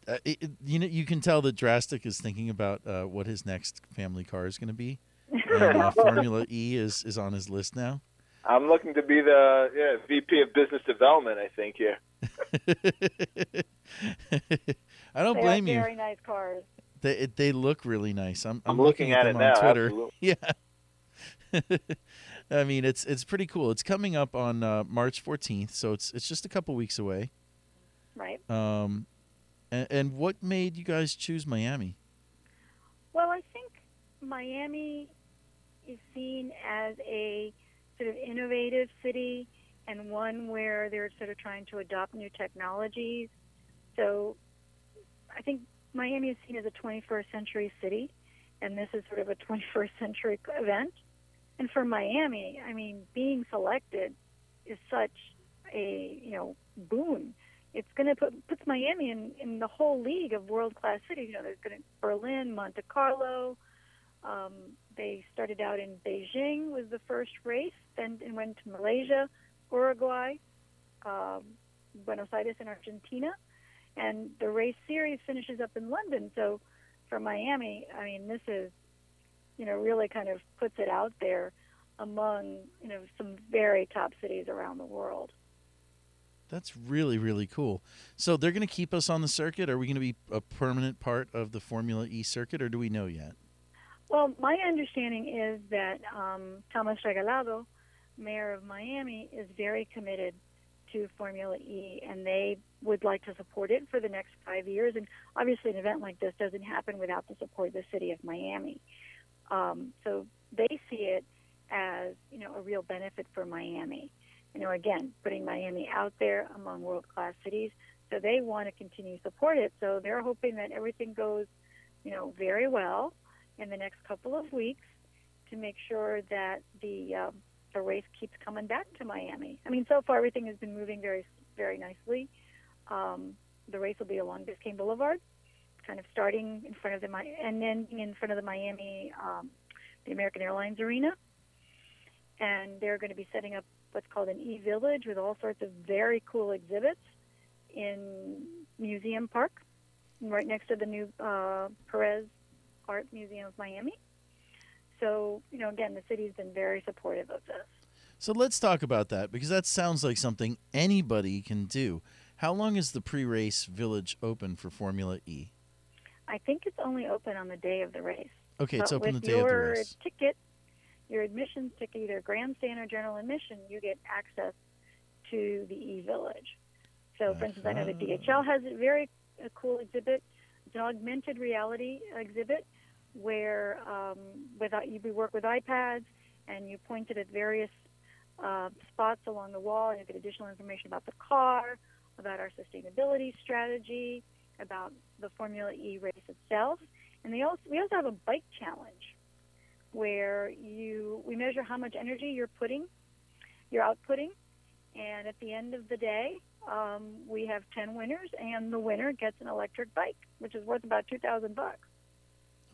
Uh, it, it- you know, you can tell that Drastic is thinking about uh, what his next family car is going to be. And, uh, Formula E is, is on his list now. I'm looking to be the yeah, VP of Business Development, I think, here. I don't they blame are you. very nice cars. They it- they look really nice. I'm I'm looking at them it on now, Twitter. absolutely. Yeah. I mean, it's it's pretty cool. It's coming up on uh, March 14th, so it's it's just a couple weeks away. Right. Um, and, and what made you guys choose Miami? Well, I think Miami is seen as a sort of innovative city and one where they're sort of trying to adopt new technologies. So I think Miami is seen as a 21st century city, and this is sort of a 21st century event. And for Miami, I mean, being selected is such a you know boon. It's going to put puts Miami in, in the whole league of world class cities. You know, there's going to Berlin, Monte Carlo. Um, they started out in Beijing was the first race, then went to Malaysia, Uruguay, um, Buenos Aires, and Argentina, and the race series finishes up in London. So for Miami, I mean, this is you know really kind of puts it out there among you know some very top cities around the world. That's really really cool. So they're going to keep us on the circuit. Are we going to be a permanent part of the Formula E circuit, or do we know yet? Well, my understanding is that um, Thomas Regalado, mayor of Miami, is very committed to Formula E, and they would like to support it for the next five years. And obviously, an event like this doesn't happen without the support of the city of Miami. Um, so they see it as you know a real benefit for Miami. You know, again, putting Miami out there among world-class cities. So they want to continue to support it. So they're hoping that everything goes, you know, very well in the next couple of weeks to make sure that the um, the race keeps coming back to Miami. I mean, so far everything has been moving very very nicely. Um, the race will be along Biscayne Boulevard, kind of starting in front of the and ending in front of the Miami, um, the American Airlines Arena, and they're going to be setting up what's called an E Village with all sorts of very cool exhibits in Museum Park, right next to the new uh, Perez Art Museum of Miami. So, you know, again, the city's been very supportive of this. So let's talk about that because that sounds like something anybody can do. How long is the pre-race village open for Formula E? I think it's only open on the day of the race. Okay, it's open with the day of the your ticket, your admissions ticket, either grandstand or general admission, you get access to the E Village. So, for instance, I know the DHL has a very uh cool exhibit. It's an augmented reality exhibit where um, you we work with iPads and you point it at various uh, spots along the wall. and You get additional information about the car, about our sustainability strategy, about the Formula E race itself, and they also we also have a bike challenge where you we measure how much energy you're putting, you're outputting, and at the end of the day, um, we have ten winners, and the winner gets an electric bike, which is worth about two thousand bucks.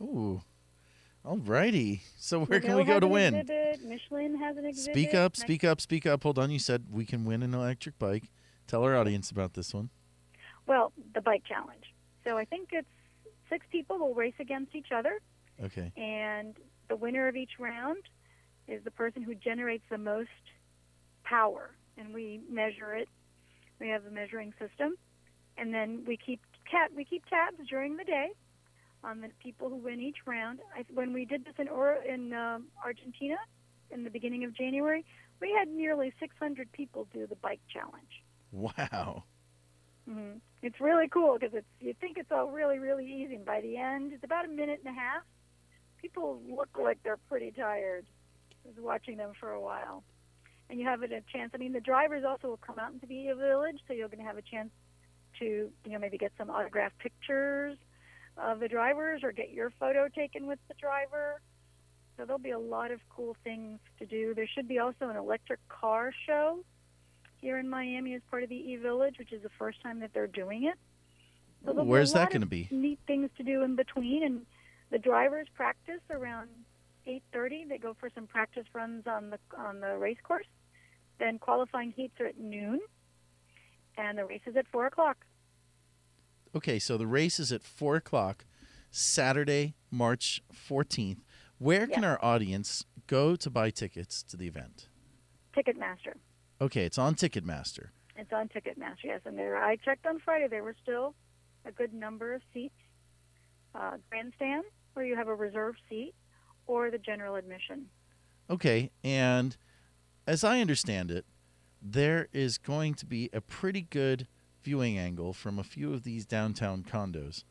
Ooh, all righty. So where can we go to win? Exhibit, Michelin has an exhibit. Speak up, speak up, speak up. Hold on. You said we can win an electric bike. Tell our audience about this one. Well, the bike challenge. So I think it's six people will race against each other, Okay. and the winner of each round is the person who generates the most power, and we measure it. We have a measuring system, and then we keep cat we keep tabs during the day on the people who win each round. I, when we did this in or, in um, Argentina in the beginning of January, we had nearly 600 people do the bike challenge. Wow. hmm It's really cool because it's you think it's all really really easy, and by the end, it's about a minute and a half. People look like they're pretty tired. I was watching them for a while, and you have a chance. I mean, the drivers also will come out into the village, so you're going to have a chance to you know maybe get some autographed pictures of the drivers or get your photo taken with the driver. So there'll be a lot of cool things to do. There should be also an electric car show here in Miami as part of the E Village, which is the first time that they're doing it. So there'll Where's a that lot gonna of be? Neat things to do in between, and the drivers practice around 8:30. They go for some practice runs on the on the race course. Then qualifying heats are at noon, and the race is at four o'clock. Okay, so the race is at four o'clock, Saturday, March fourteenth. Where can Yeah. our audience go to buy tickets to the event? Ticketmaster. Okay, it's on Ticketmaster. It's on Ticketmaster, yes. And there, I checked on Friday. There were still a good number of seats. Uh, grandstand, where you have a reserved seat, or the general admission. Okay, and as I understand it, there is going to be a pretty good viewing angle from a few of these downtown condos.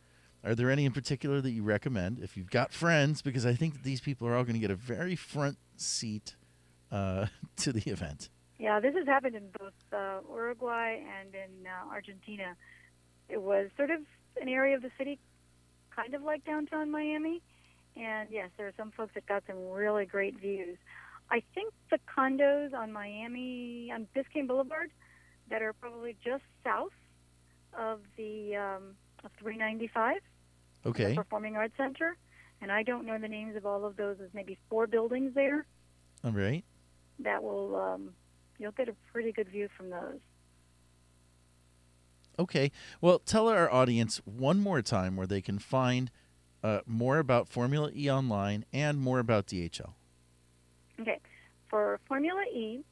Are there any in particular that you recommend if you've got friends? Because I think that these people are all going to get a very front seat uh, to the event. Yeah, this has happened in both uh, Uruguay and in uh, Argentina. It was sort of an area of the city, kind of like downtown Miami. And yes, there are some folks that got some really great views. I think the condos on Miami, on Biscayne Boulevard, that are probably just south of the um, of 395, Okay. the Performing Arts Center. And I don't know the names of all of those. There's maybe four buildings there All right. that will um, you'll get a pretty good view from those. Okay. Well, tell our audience one more time where they can find uh, more about Formula E online and more about DHL. Okay, for Formula E,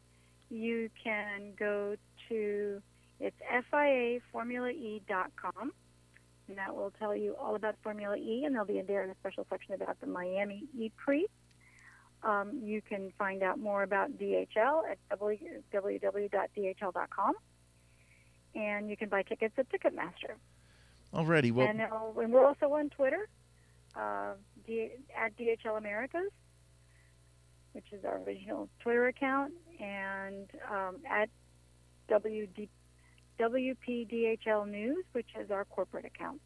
you can go to it's fiaformulae.com, and that will tell you all about Formula E, and there'll be there in a special section about the Miami E Prix. Um, you can find out more about DHL at www.dhl.com, and you can buy tickets at Ticketmaster. Already, Well, and, uh, and we're also on Twitter uh, D- at DHL Americas, which is our original Twitter account, and um, at WD- WPDHL News, which is our corporate account.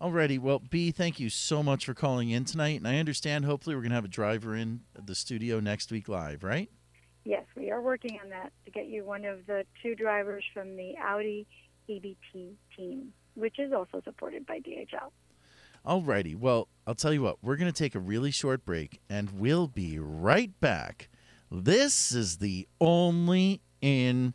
Alrighty. Well, B, thank you so much for calling in tonight. And I understand hopefully we're going to have a driver in the studio next week live, right? Yes, we are working on that to get you one of the two drivers from the Audi ABT team, which is also supported by DHL. Alrighty. Well, I'll tell you what, we're going to take a really short break and we'll be right back. This is the Only in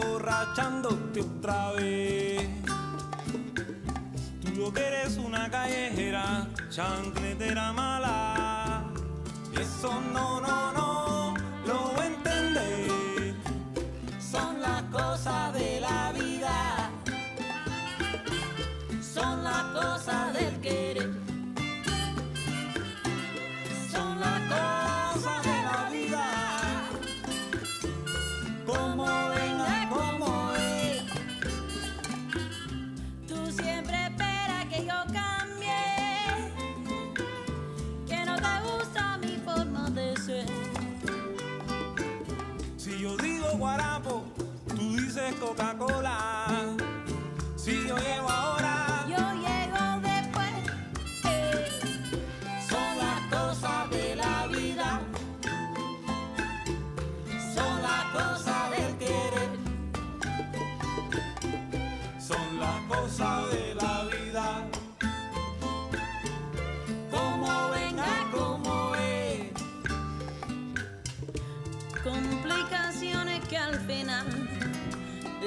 Emborrachándote otra vez. Tú lo que eres una callejera, chancletera mala. Eso no, no, no,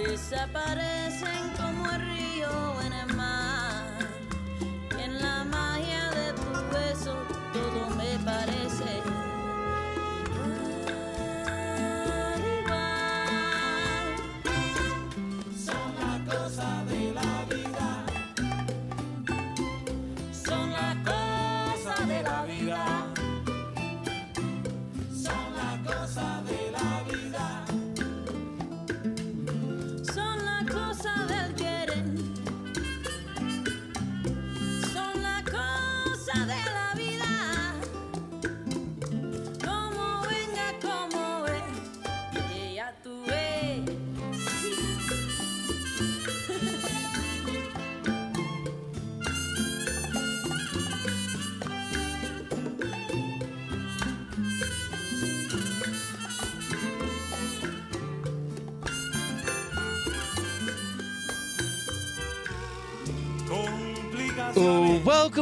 desaparecen como el río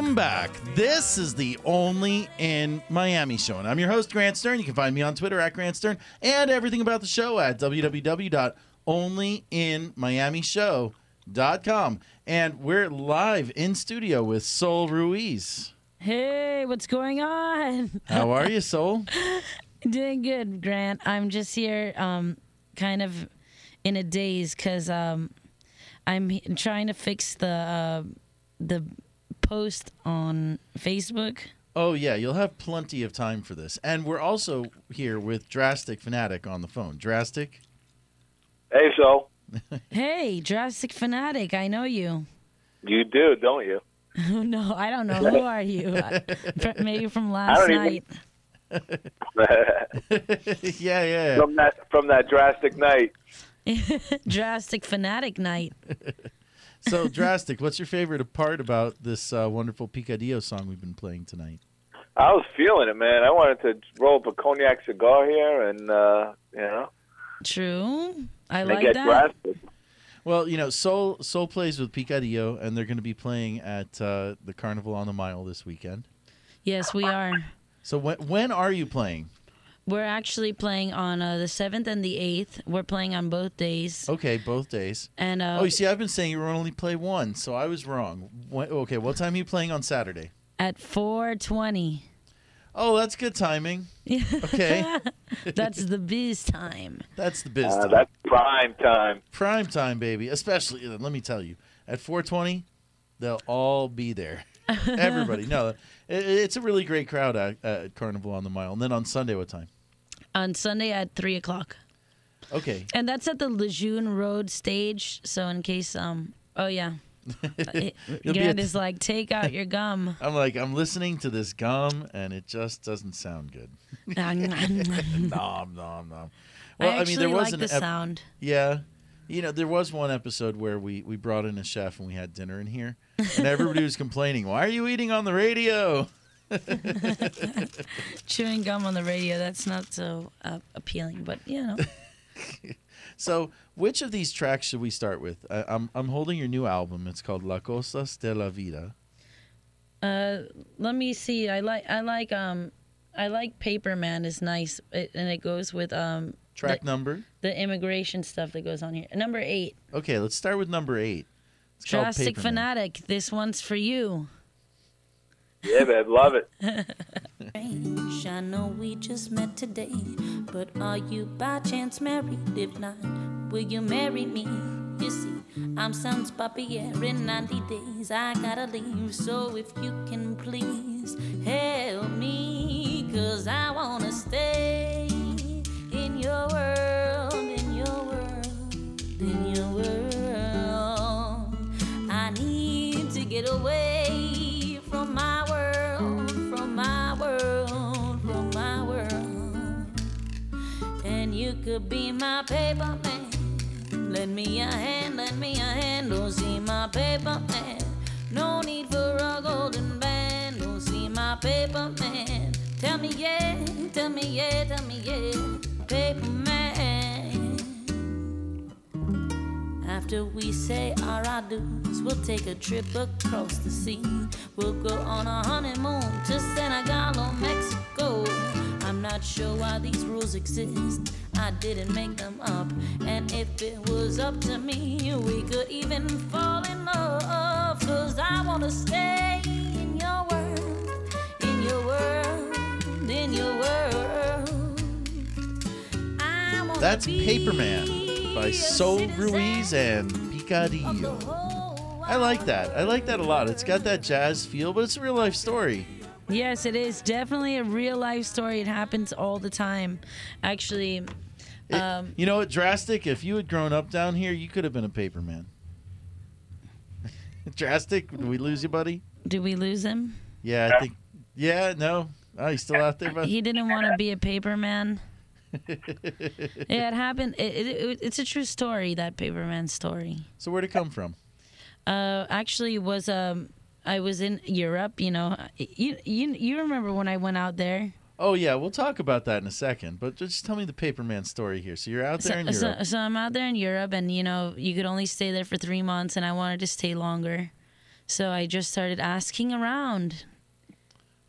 welcome back. This is the Only in Miami show, and I'm your host, Grant Stern. You can find me on Twitter at Grant Stern and everything about the show at www.onlyinmiamishow.com. And we're live in studio with Sol Ruiz. Hey, what's going on? How are you, Sol? Doing good, Grant. I'm just here, um, kind of in a daze because um, I'm trying to fix the uh, the post on Facebook. Oh, yeah, you'll have plenty of time for this. And we're also here with Drastic Fanatic on the phone. Drastic? Hey, so hey, Drastic Fanatic, I know you. you do, don't you? no, I don't know. Who are you? Maybe from last don't even- night. yeah, yeah. From that from that drastic night. Drastic Fanatic night. So, Drastic, what's your favorite part about this uh, wonderful Picadillo song we've been playing tonight? I was feeling it, man. I wanted to roll up a cognac cigar here, and uh, you know, True. I like get that. drastic. Well, you know, Sol Sol plays with Picadillo, and they're going to be playing at uh, the Carnival on the Mile this weekend. Yes, we are. So when when are you playing? We're actually playing on uh, the seventh and the eighth. We're playing on both days. Okay, both days. And uh, oh, you see, I've been saying you were only play one, so I was wrong. When, okay, what time are you playing on Saturday? at four twenty. Oh, that's good timing. Okay, That's the biz time. that's the biz. Uh, time. that's prime time. prime time, baby. Especially, uh, let me tell you, at 420, they'll all be there. Everybody. No, it, it's a really great crowd at, at Carnival on the Mile. And then on Sunday, what time? On Sunday at three o'clock. Okay. And that's at the Lejeune Road stage. So in case um oh yeah. Grant is like, take out your gum. I'm like, I'm listening to this gum, and it just doesn't sound good. nom, nom, nom. I Well, I, mean, there was like an the ep- sound. Yeah. You know, there was one episode where we, we brought in a chef and we had dinner in here, and everybody was complaining, "Why are you eating on the radio?" Chewing gum on the radio, that's not so uh, appealing, but you know. So, which of these tracks should we start with? I, I'm I'm holding your new album. It's called La Cosas de la Vida. Uh, let me see. I like I like um I like Paper Man is nice, it, and it goes with um Track the, number. the immigration stuff that goes on here. Number eight, Okay, let's start with number eight. It's called Drastic. Fanatic. This one's for you. Yeah, babe, love it. strange. I know we just met today, but are you by chance married? If not, will you marry me? You see, I'm sans papier in 90 days. I gotta leave, so if you can please help me, cause I wanna stay in your world, in your world, in your world. I need to get away world, from my world. And you could be my paper man. Lend me a hand, lend me a hand. Don't see my paper man. No need for a golden band. Don't see my paper man. Tell me yeah, tell me yeah, tell me yeah. Paper man. After we say our adieus, we'll take a trip across the sea. We'll go on a honeymoon to Senegal or Mexico. I'm not sure why these rules exist. I didn't make them up. And if it was up to me, we could even fall in love. Cause I wanna stay in your world, in your world, in your world. That's Paperman by Sol Ruiz and Picadillo. I like that. I like that a lot. It's got that jazz feel, but it's a real life story. Yes, it is definitely a real life story. It happens all the time. Actually, um, You know what, Drastic? If you had grown up down here, you could have been a paperman. Drastic, did we lose you, buddy? did we lose him? Yeah, I think. Yeah, no. Oh, he's still out there, buddy. He didn't want to be a paperman. yeah, it happened. It, it, it, it's a true story. That paperman story. So where'd it come from? Uh, actually, was um, I was in Europe. You know, you you you remember when I went out there? Oh yeah, we'll talk about that in a second. But just tell me the paperman story here. So you're out there in so, Europe. so, so I'm out there in Europe, and you know, you could only stay there for three months, and I wanted to stay longer. So I just started asking around.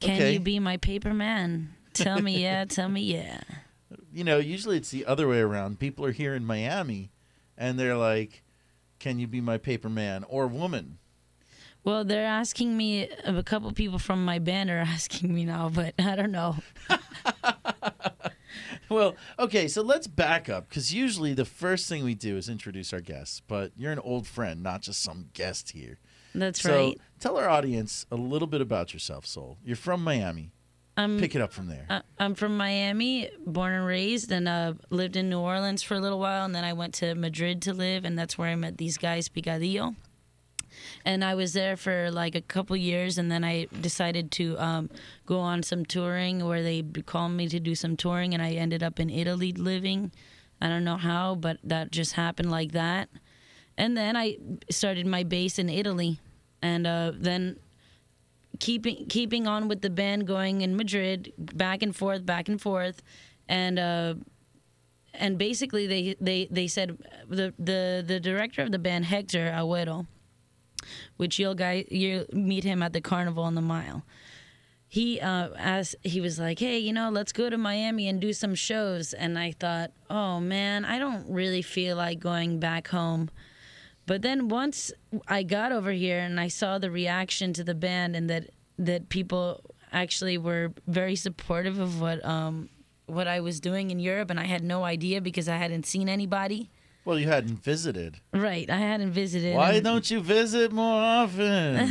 Can Okay. you be my paper man? Tell me yeah, tell me yeah. you know, usually it's the other way around. People are here in Miami, and they're like, "Can you be my paper man or woman?" Well, they're asking me. A couple people from my band are asking me now, but I don't know. Well, okay, so let's back up because usually the first thing we do is introduce our guests, but you're an old friend, not just some guest here. That's so right. Tell our audience a little bit about yourself, Sol. You're from Miami. I'm, Pick it up from there. I- I'm from Miami, born and raised, and uh, lived in New Orleans for a little while, and then I went to Madrid to live, and that's where I met these guys, Picadillo. And I was there for like a couple years, and then I decided to um, go on some touring where they called me to do some touring, and I ended up in Italy living. I don't know how, but that just happened like that. And then I started my base in Italy, and uh, then keeping keeping on with the band going in Madrid, back and forth, back and forth, and uh, and basically they they they said the the the director of the band Hector Agüero, which you'll guy you meet him at the carnival on the mile. He uh, asked, he was like, "Hey, you know, let's go to Miami and do some shows." And I thought, "Oh man, I don't really feel like going back home." But then once I got over here and I saw the reaction to the band and that that people actually were very supportive of what um what I was doing in Europe and I had no idea because I hadn't seen anybody. Well, you hadn't visited. Right, I hadn't visited. Why and- don't you visit more often?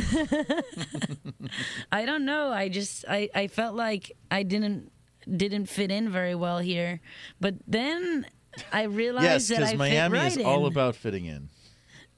I don't know. I just I, I felt like I didn't didn't fit in very well here. But then I realized yes, that I because Miami fit right is in. all about fitting in.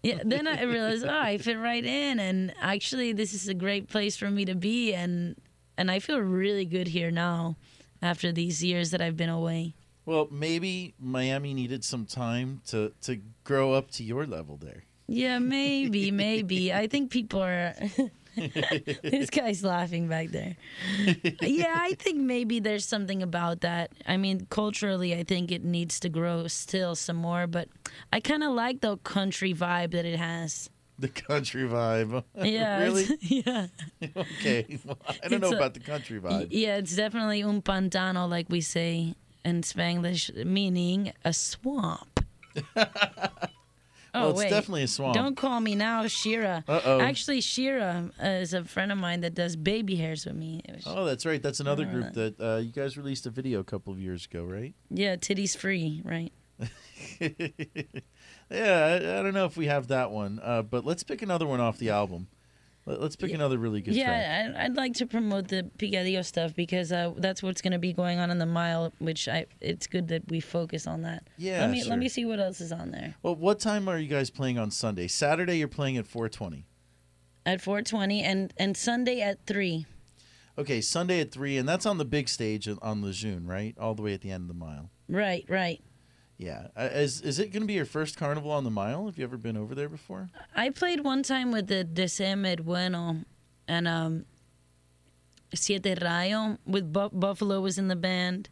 Yeah, then I realized, oh, I fit right in, and actually, this is a great place for me to be, and and I feel really good here now, after these years that I've been away. Well, maybe Miami needed some time to to grow up to your level there. Yeah, maybe, maybe. I think people are. this guy's laughing back there. yeah, I think maybe there's something about that. I mean, culturally, I think it needs to grow still some more, but I kind of like the country vibe that it has. The country vibe. Yeah, really? yeah. okay. Well, I don't know a- about the country vibe. Yeah, it's definitely un pantano, like we say in Spanglish, meaning a swamp. Well, it's wait. definitely a swamp. Don't call me now, Shira. Uh-oh. Actually, Shira uh, is a friend of mine that does baby hairs with me. Oh, that's right. That's another Oh, group that uh, you guys released a video a couple of years ago, right? Yeah, titties free, right? yeah, I, I don't know if we have that one, uh, but let's pick another one off the album. Let, us pick another really good track. yeah, I, I'd like to promote the Picadillo stuff because uh, that's what's going to be going on in the mile. Which I, it's good that we focus on that. Yeah, Let me sure. let me see what else is on there. Well, what time are you guys playing on Sunday? Saturday, you're playing at 420. At 4:20 and and Sunday at three. Okay, Sunday at 3, and that's on the big stage on- on Lejeune, right? All the way at the end of the mile. Right, right. Yeah. Uh, is, is it going to be your first carnival on the mile? Have you ever been over there before? I played one time with the December Bueno and um Siete Rayo with Bu- Buffalo was in the band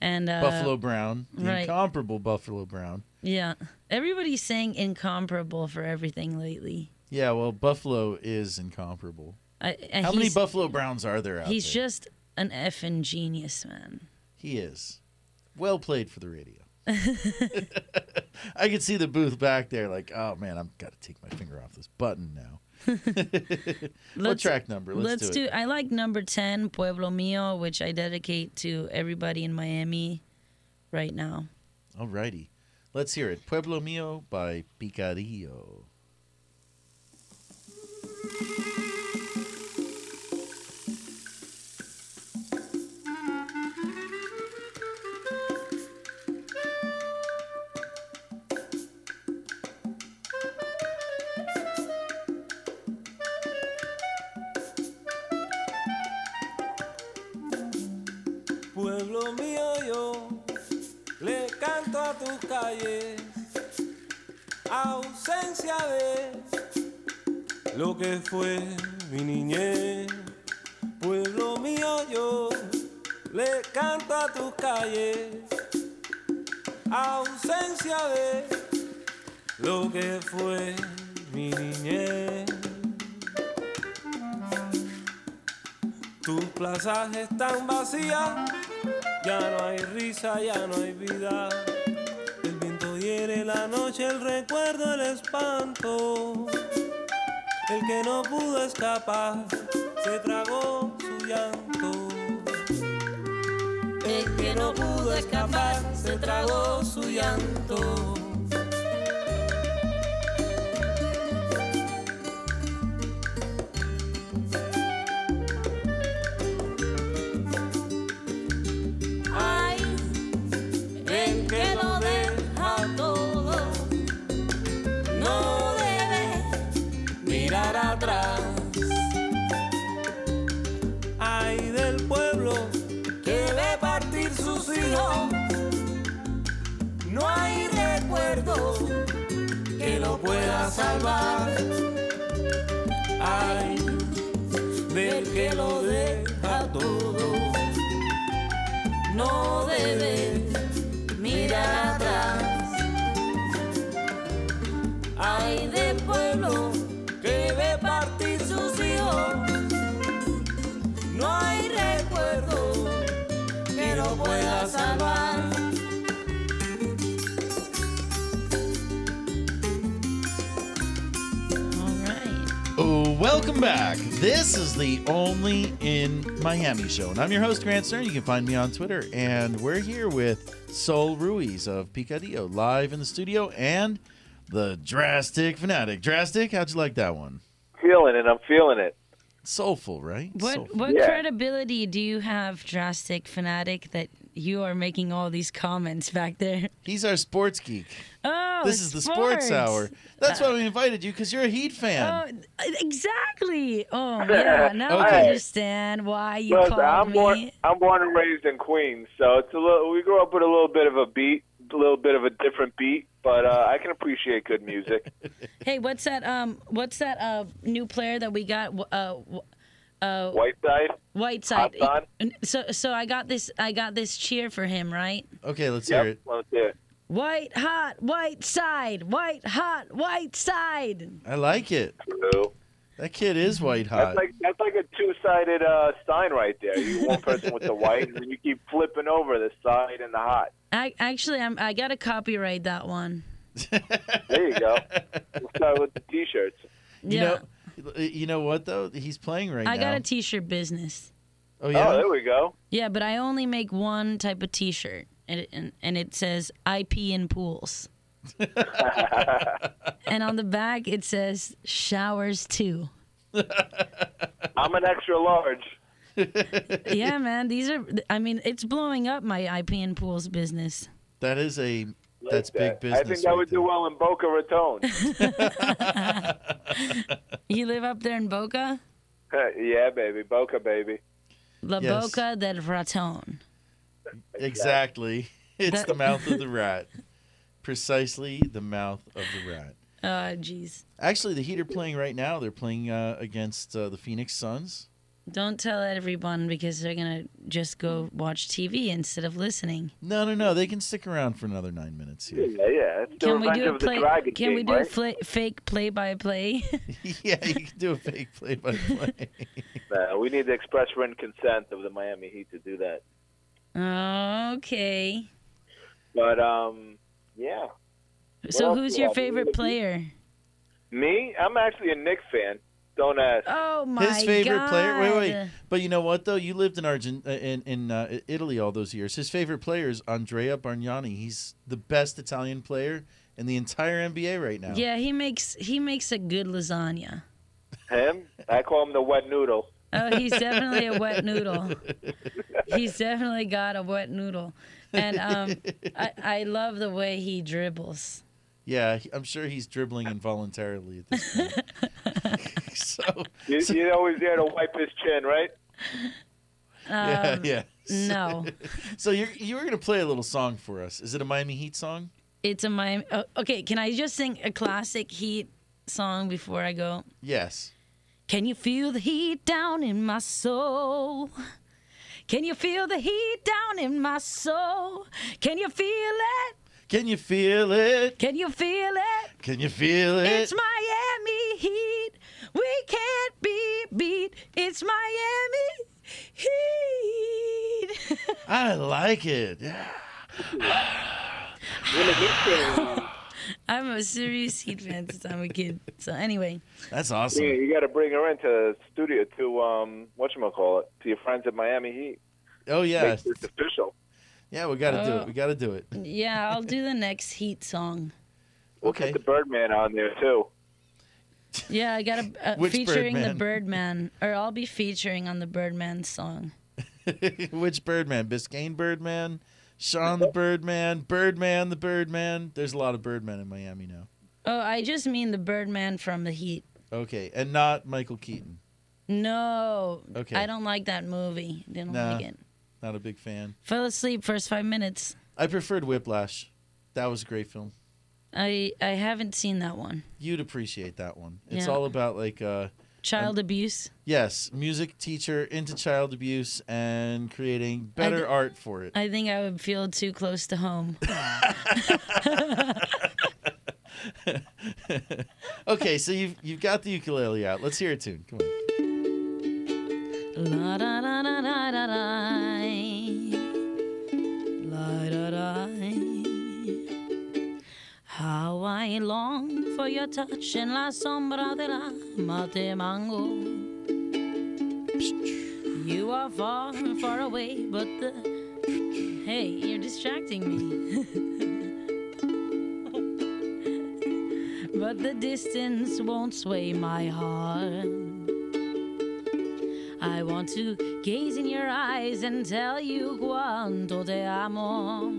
and uh, Buffalo Brown, the right. incomparable Buffalo Brown. Yeah. Everybody's saying incomparable for everything lately. Yeah, well, Buffalo is incomparable. I, and How many Buffalo Browns are there out He's there? He's just an effing genius, man. He is. Well played for the radio. I can see the booth back there, like, oh man, I've got to take my finger off this button now. what Let's- track number? Let's, do, it. I like number ten, Pueblo Mio, which I dedicate to everybody in Miami right now. Alrighty. Let's hear it. Pueblo Mio by Picadillo. Lo que fue mi niñez. Pueblo mío yo le canto a tus calles ausencia de lo que fue mi niñez. Tus plazas están vacías, ya no hay risa, ya no hay vida. El viento hiere la noche, el recuerdo, el espanto. El que no pudo escapar se tragó su llanto. El que no pudo escapar se tragó su llanto. Salvar. Ay del que lo deja todo. no debe mirar atrás. Ay del pueblo que ve partir sus hijos. no hay recuerdo que lo pueda salvar. Welcome back. This is the Only in Miami show, and I'm your host, Grant Stern. You can find me on Twitter, and we're here with Sol Ruiz of Picadillo live in the studio and the Drastic Fanatic. Drastic, how'd you like that one? Feeling it. I'm feeling it. Soulful, right? What Soulful. what Yeah. credibility do you have, drastic fanatic, that you are making all these comments back there? He's our sports geek. Oh, this is the sports hour. That's why we invited you because you're a Heat fan. Oh, exactly. Oh yeah, now I understand why you Listen, called I'm me. born, I'm born and raised in Queens, so it's a little. We grew up with a little bit of a beat, a little bit of a different beat, but uh, I can appreciate good music. Hey, what's that? Um, what's that? Uh, new player that we got? Uh, w- uh, Whiteside, Whiteside. Hot So, so I got this. I got this cheer for him, right? Okay, let's Yep, hear it. let's hear it. White hot, white side, white hot, white side. I like it. True. That kid is white That's hot. like that's like a two-sided uh, sign right there. You one person with the white, and then you keep flipping over the side and the hot. I actually, I'm. I gotta copyright that one. There you go. We'll start with the t-shirts. You Yeah. know, Uh, you know what though? He's playing right I now. I got a T-shirt business. oh, oh yeah. Oh, there we go. Yeah, but I only make one type of T-shirt, and and, and it says "IP in pools." and on the back it says "showers too." I'm an extra large. yeah, man, these are. I mean, it's blowing up my IP in pools business. That is a that's Like big business. I think that right would do well in Boca Raton. You live up there in Boca, yeah, baby, Boca, baby. La Yes. Boca del Raton. Exactly. It's That- the mouth of the rat. Precisely the mouth of the rat. Oh, jeez. Actually, the Heat are playing right now. They're playing uh, against uh, the Phoenix Suns. Don't tell everyone because they're gonna just go watch TV instead of listening. No, no, no. They can stick around for another nine minutes here. Yeah, yeah. Can we do a play? Can King, we do a right? fla- fake play-by-play? yeah, you can do a fake play-by-play. Nah, we need the express written consent of the Miami Heat to do that. Okay. But um, yeah. So What else who's your favorite player? Me? I'm actually a Knicks fan. Don't ask. Oh my His favorite player. Wait, wait. But you know what though? You lived in Argent uh, in in uh, Italy all those years. His favorite player is Andrea Bargnani. He's the best Italian player in the entire NBA right now. Yeah, he makes he makes a good lasagna. Him? I call him the wet noodle. Oh, he's definitely a wet noodle. He's definitely got a wet noodle, and um, I I love the way he dribbles. Yeah, I'm sure he's dribbling involuntarily at this point. so You, you're always there to wipe his chin, right? yeah, Um, yeah. No, So you're you were gonna play a little song for us. Is it a Miami Heat song? it's a Miami. Oh, okay, can I just sing a classic Heat song before I go? Yes. Can you feel the heat down in my soul? Can you feel the heat down in my soul? Can you feel it? Can you feel it? Can you feel it? Can you feel it? It's Miami Heat. We can't be beat. It's Miami Heat. I like it. Yeah. I'm a serious Heat fan since I'm a kid. So anyway, That's awesome. Yeah, you got to bring her into the studio to um, what you call it, to your friends at Miami Heat. Oh yeah. Make this official. Yeah, we got to do Oh. it. We got to do it. yeah, I'll do the next Heat song. We'll Okay. get the Birdman on there too. Yeah, I got to uh, Which featuring the Birdman? Birdman, or I'll be featuring on the Birdman song. Which Birdman? Biscayne Birdman, Sean the Birdman, Birdman the Birdman. There's a lot of Birdmen in Miami now. Oh, I just mean the Birdman from the Heat. Okay, and not Michael Keaton. No, Okay. I don't like that movie. Didn't Nah. like it. Not a big fan. Fell asleep first five minutes. I preferred Whiplash. That was a great film. I I haven't seen that one. You'd appreciate that one. It's Yeah. all about like uh Child abuse. yes, music teacher into child abuse and creating better d- art for it. I think I would feel too close to home. okay, so you've you've got the ukulele out. Let's hear a tune. Come on. La da da da da da da. La da da. How I long for your touch en la sombra de la mate mango. You are far, far away, but the. Hey, you're distracting me. but the distance won't sway my heart. I want to gaze in your eyes and tell you cuánto te amo.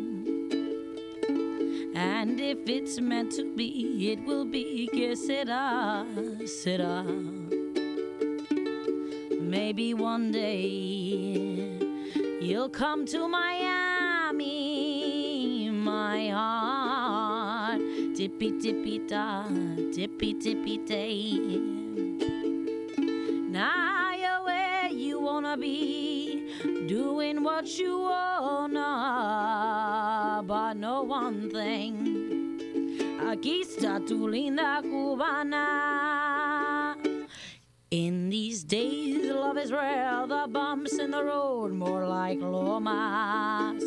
And if it's meant to be, it will be. Que será, será. Maybe one day you'll come to Miami, my heart. Tippy tippy da, tippy tippy day. Now wanna be, doing what you wanna. But know one thing, aquí está tu linda cubana. In these days, love is rare, the bumps in the road more like lomas.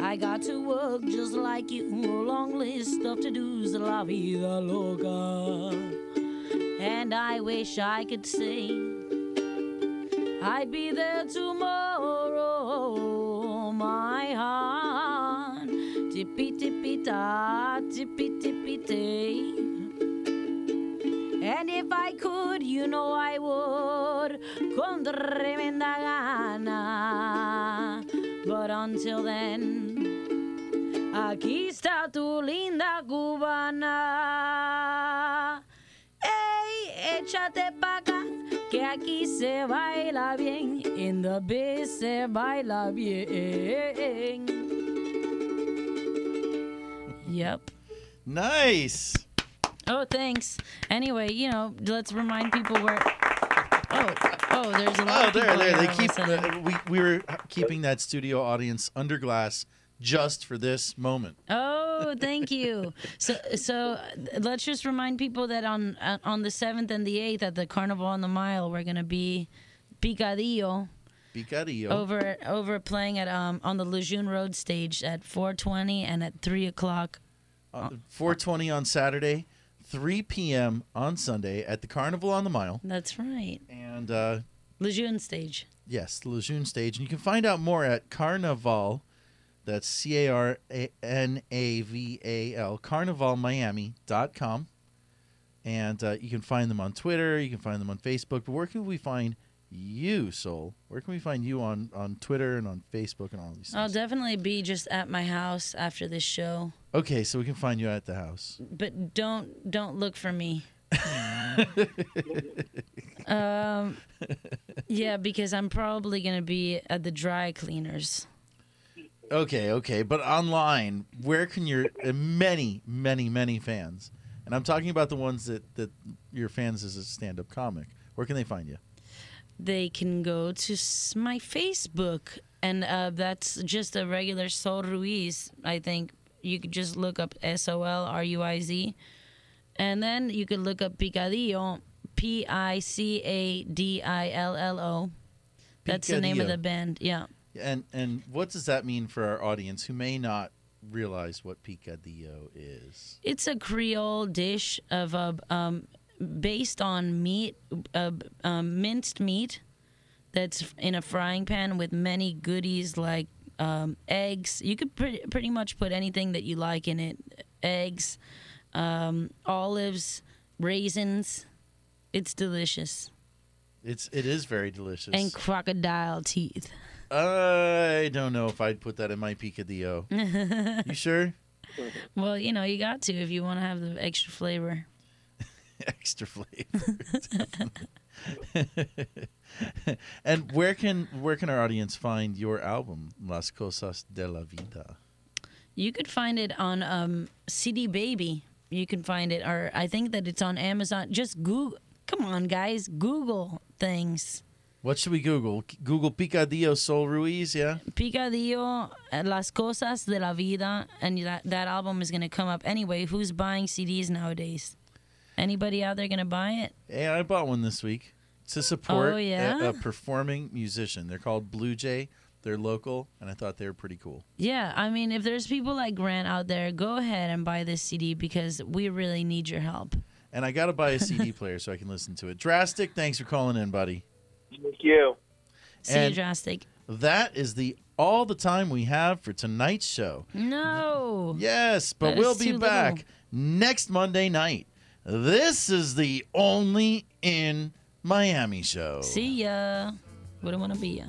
I got to work just like you, a long list of to dos, la vida loca. And I wish I could say I'd be there tomorrow, my heart. Tippy tippy ta, tippy tippy tay. And if I could, you know I would, con tremenda gana. But until then, aquí está tu linda cubana. Ey, échate pa' aquí se baila bien. In the biz se baila bien. Yep. Nice. Oh, thanks. Anyway, you know, let's remind people where. Oh, oh, there's a lot Oh, of there, there. here They all of a keep. Uh, we we were keeping that studio audience under glass just for this moment. Oh, thank you. So, so uh, let's just remind people that on uh, on the seventh and the eighth at the Carnival on the Mile, we're gonna be Picadillo. Picadillo. over over playing at um on the Lejeune Road stage at 4:20 and at three o'clock. Uh, 420 on Saturday, 3 p.m. on Sunday at the Carnival on the Mile. That's right. And uh, Lejeune stage. yes, the Lejeune stage. And you can find out more at Carnaval. That's C A R N A V A L, carnavalmiami.com. And uh, you can find them on Twitter. You can find them on Facebook. But where can we find you, Sol? Where can we find you on, on Twitter and on Facebook and all these things? I'll definitely be just at my house after this show, Okay, so we can find you at the house. but don't don't look for me. um, yeah, because I'm probably gonna be at the dry cleaners. Okay, okay, but online, where can your uh, many, many, many fans, and I'm talking about the ones that that your fans as a stand-up comic, where can they find you? They can go to s- my Facebook, and uh, that's just a regular Sol Ruiz. I think you could just look up S O L R U I Z, and then you could look up Picadillo, P I C A D I L L O. That's the name of the band. Yeah. And and what does that mean for our audience who may not realize what picadillo is? It's a Creole dish of uh, um, based on meat, uh, um, minced meat, that's in a frying pan with many goodies like um, eggs. You could pretty pretty much put anything that you like in it: eggs, um, olives, raisins. It's delicious It's it is very delicious. and crocodile teeth. I don't know if I'd put that in my picadillo. you sure? Well, you know, you got to if you want to have the extra flavor. Extra flavor. and where can where can our audience find your album Las Cosas de la Vida? You could find it on um, CD Baby. You can find it, or I think that it's on Amazon. Just Google. Come on, guys, Google things. What should we Google? Google Picadillo Sol Ruiz, yeah? Picadillo, eh, Las Cosas de la Vida, and that that album is gonna come up anyway. Who's buying CDs nowadays? Anybody out there gonna buy it? Hey, I bought one this week to support Oh, a- a, performing musician. They're called Blue Jay. They're local, and I thought they were pretty cool. Yeah, I mean, if there's people like Grant out there, go ahead and buy this CD because we really need your help. And I got to buy a CD player so I can listen to it. Drastic, thanks for calling in, buddy. Thank you. See And- you, Drastic. That is the all the time we have for tonight's show. No. Yes, but That we'll be back little. next Monday night. This is the only in Miami show. See ya. Wouldn't want to be ya.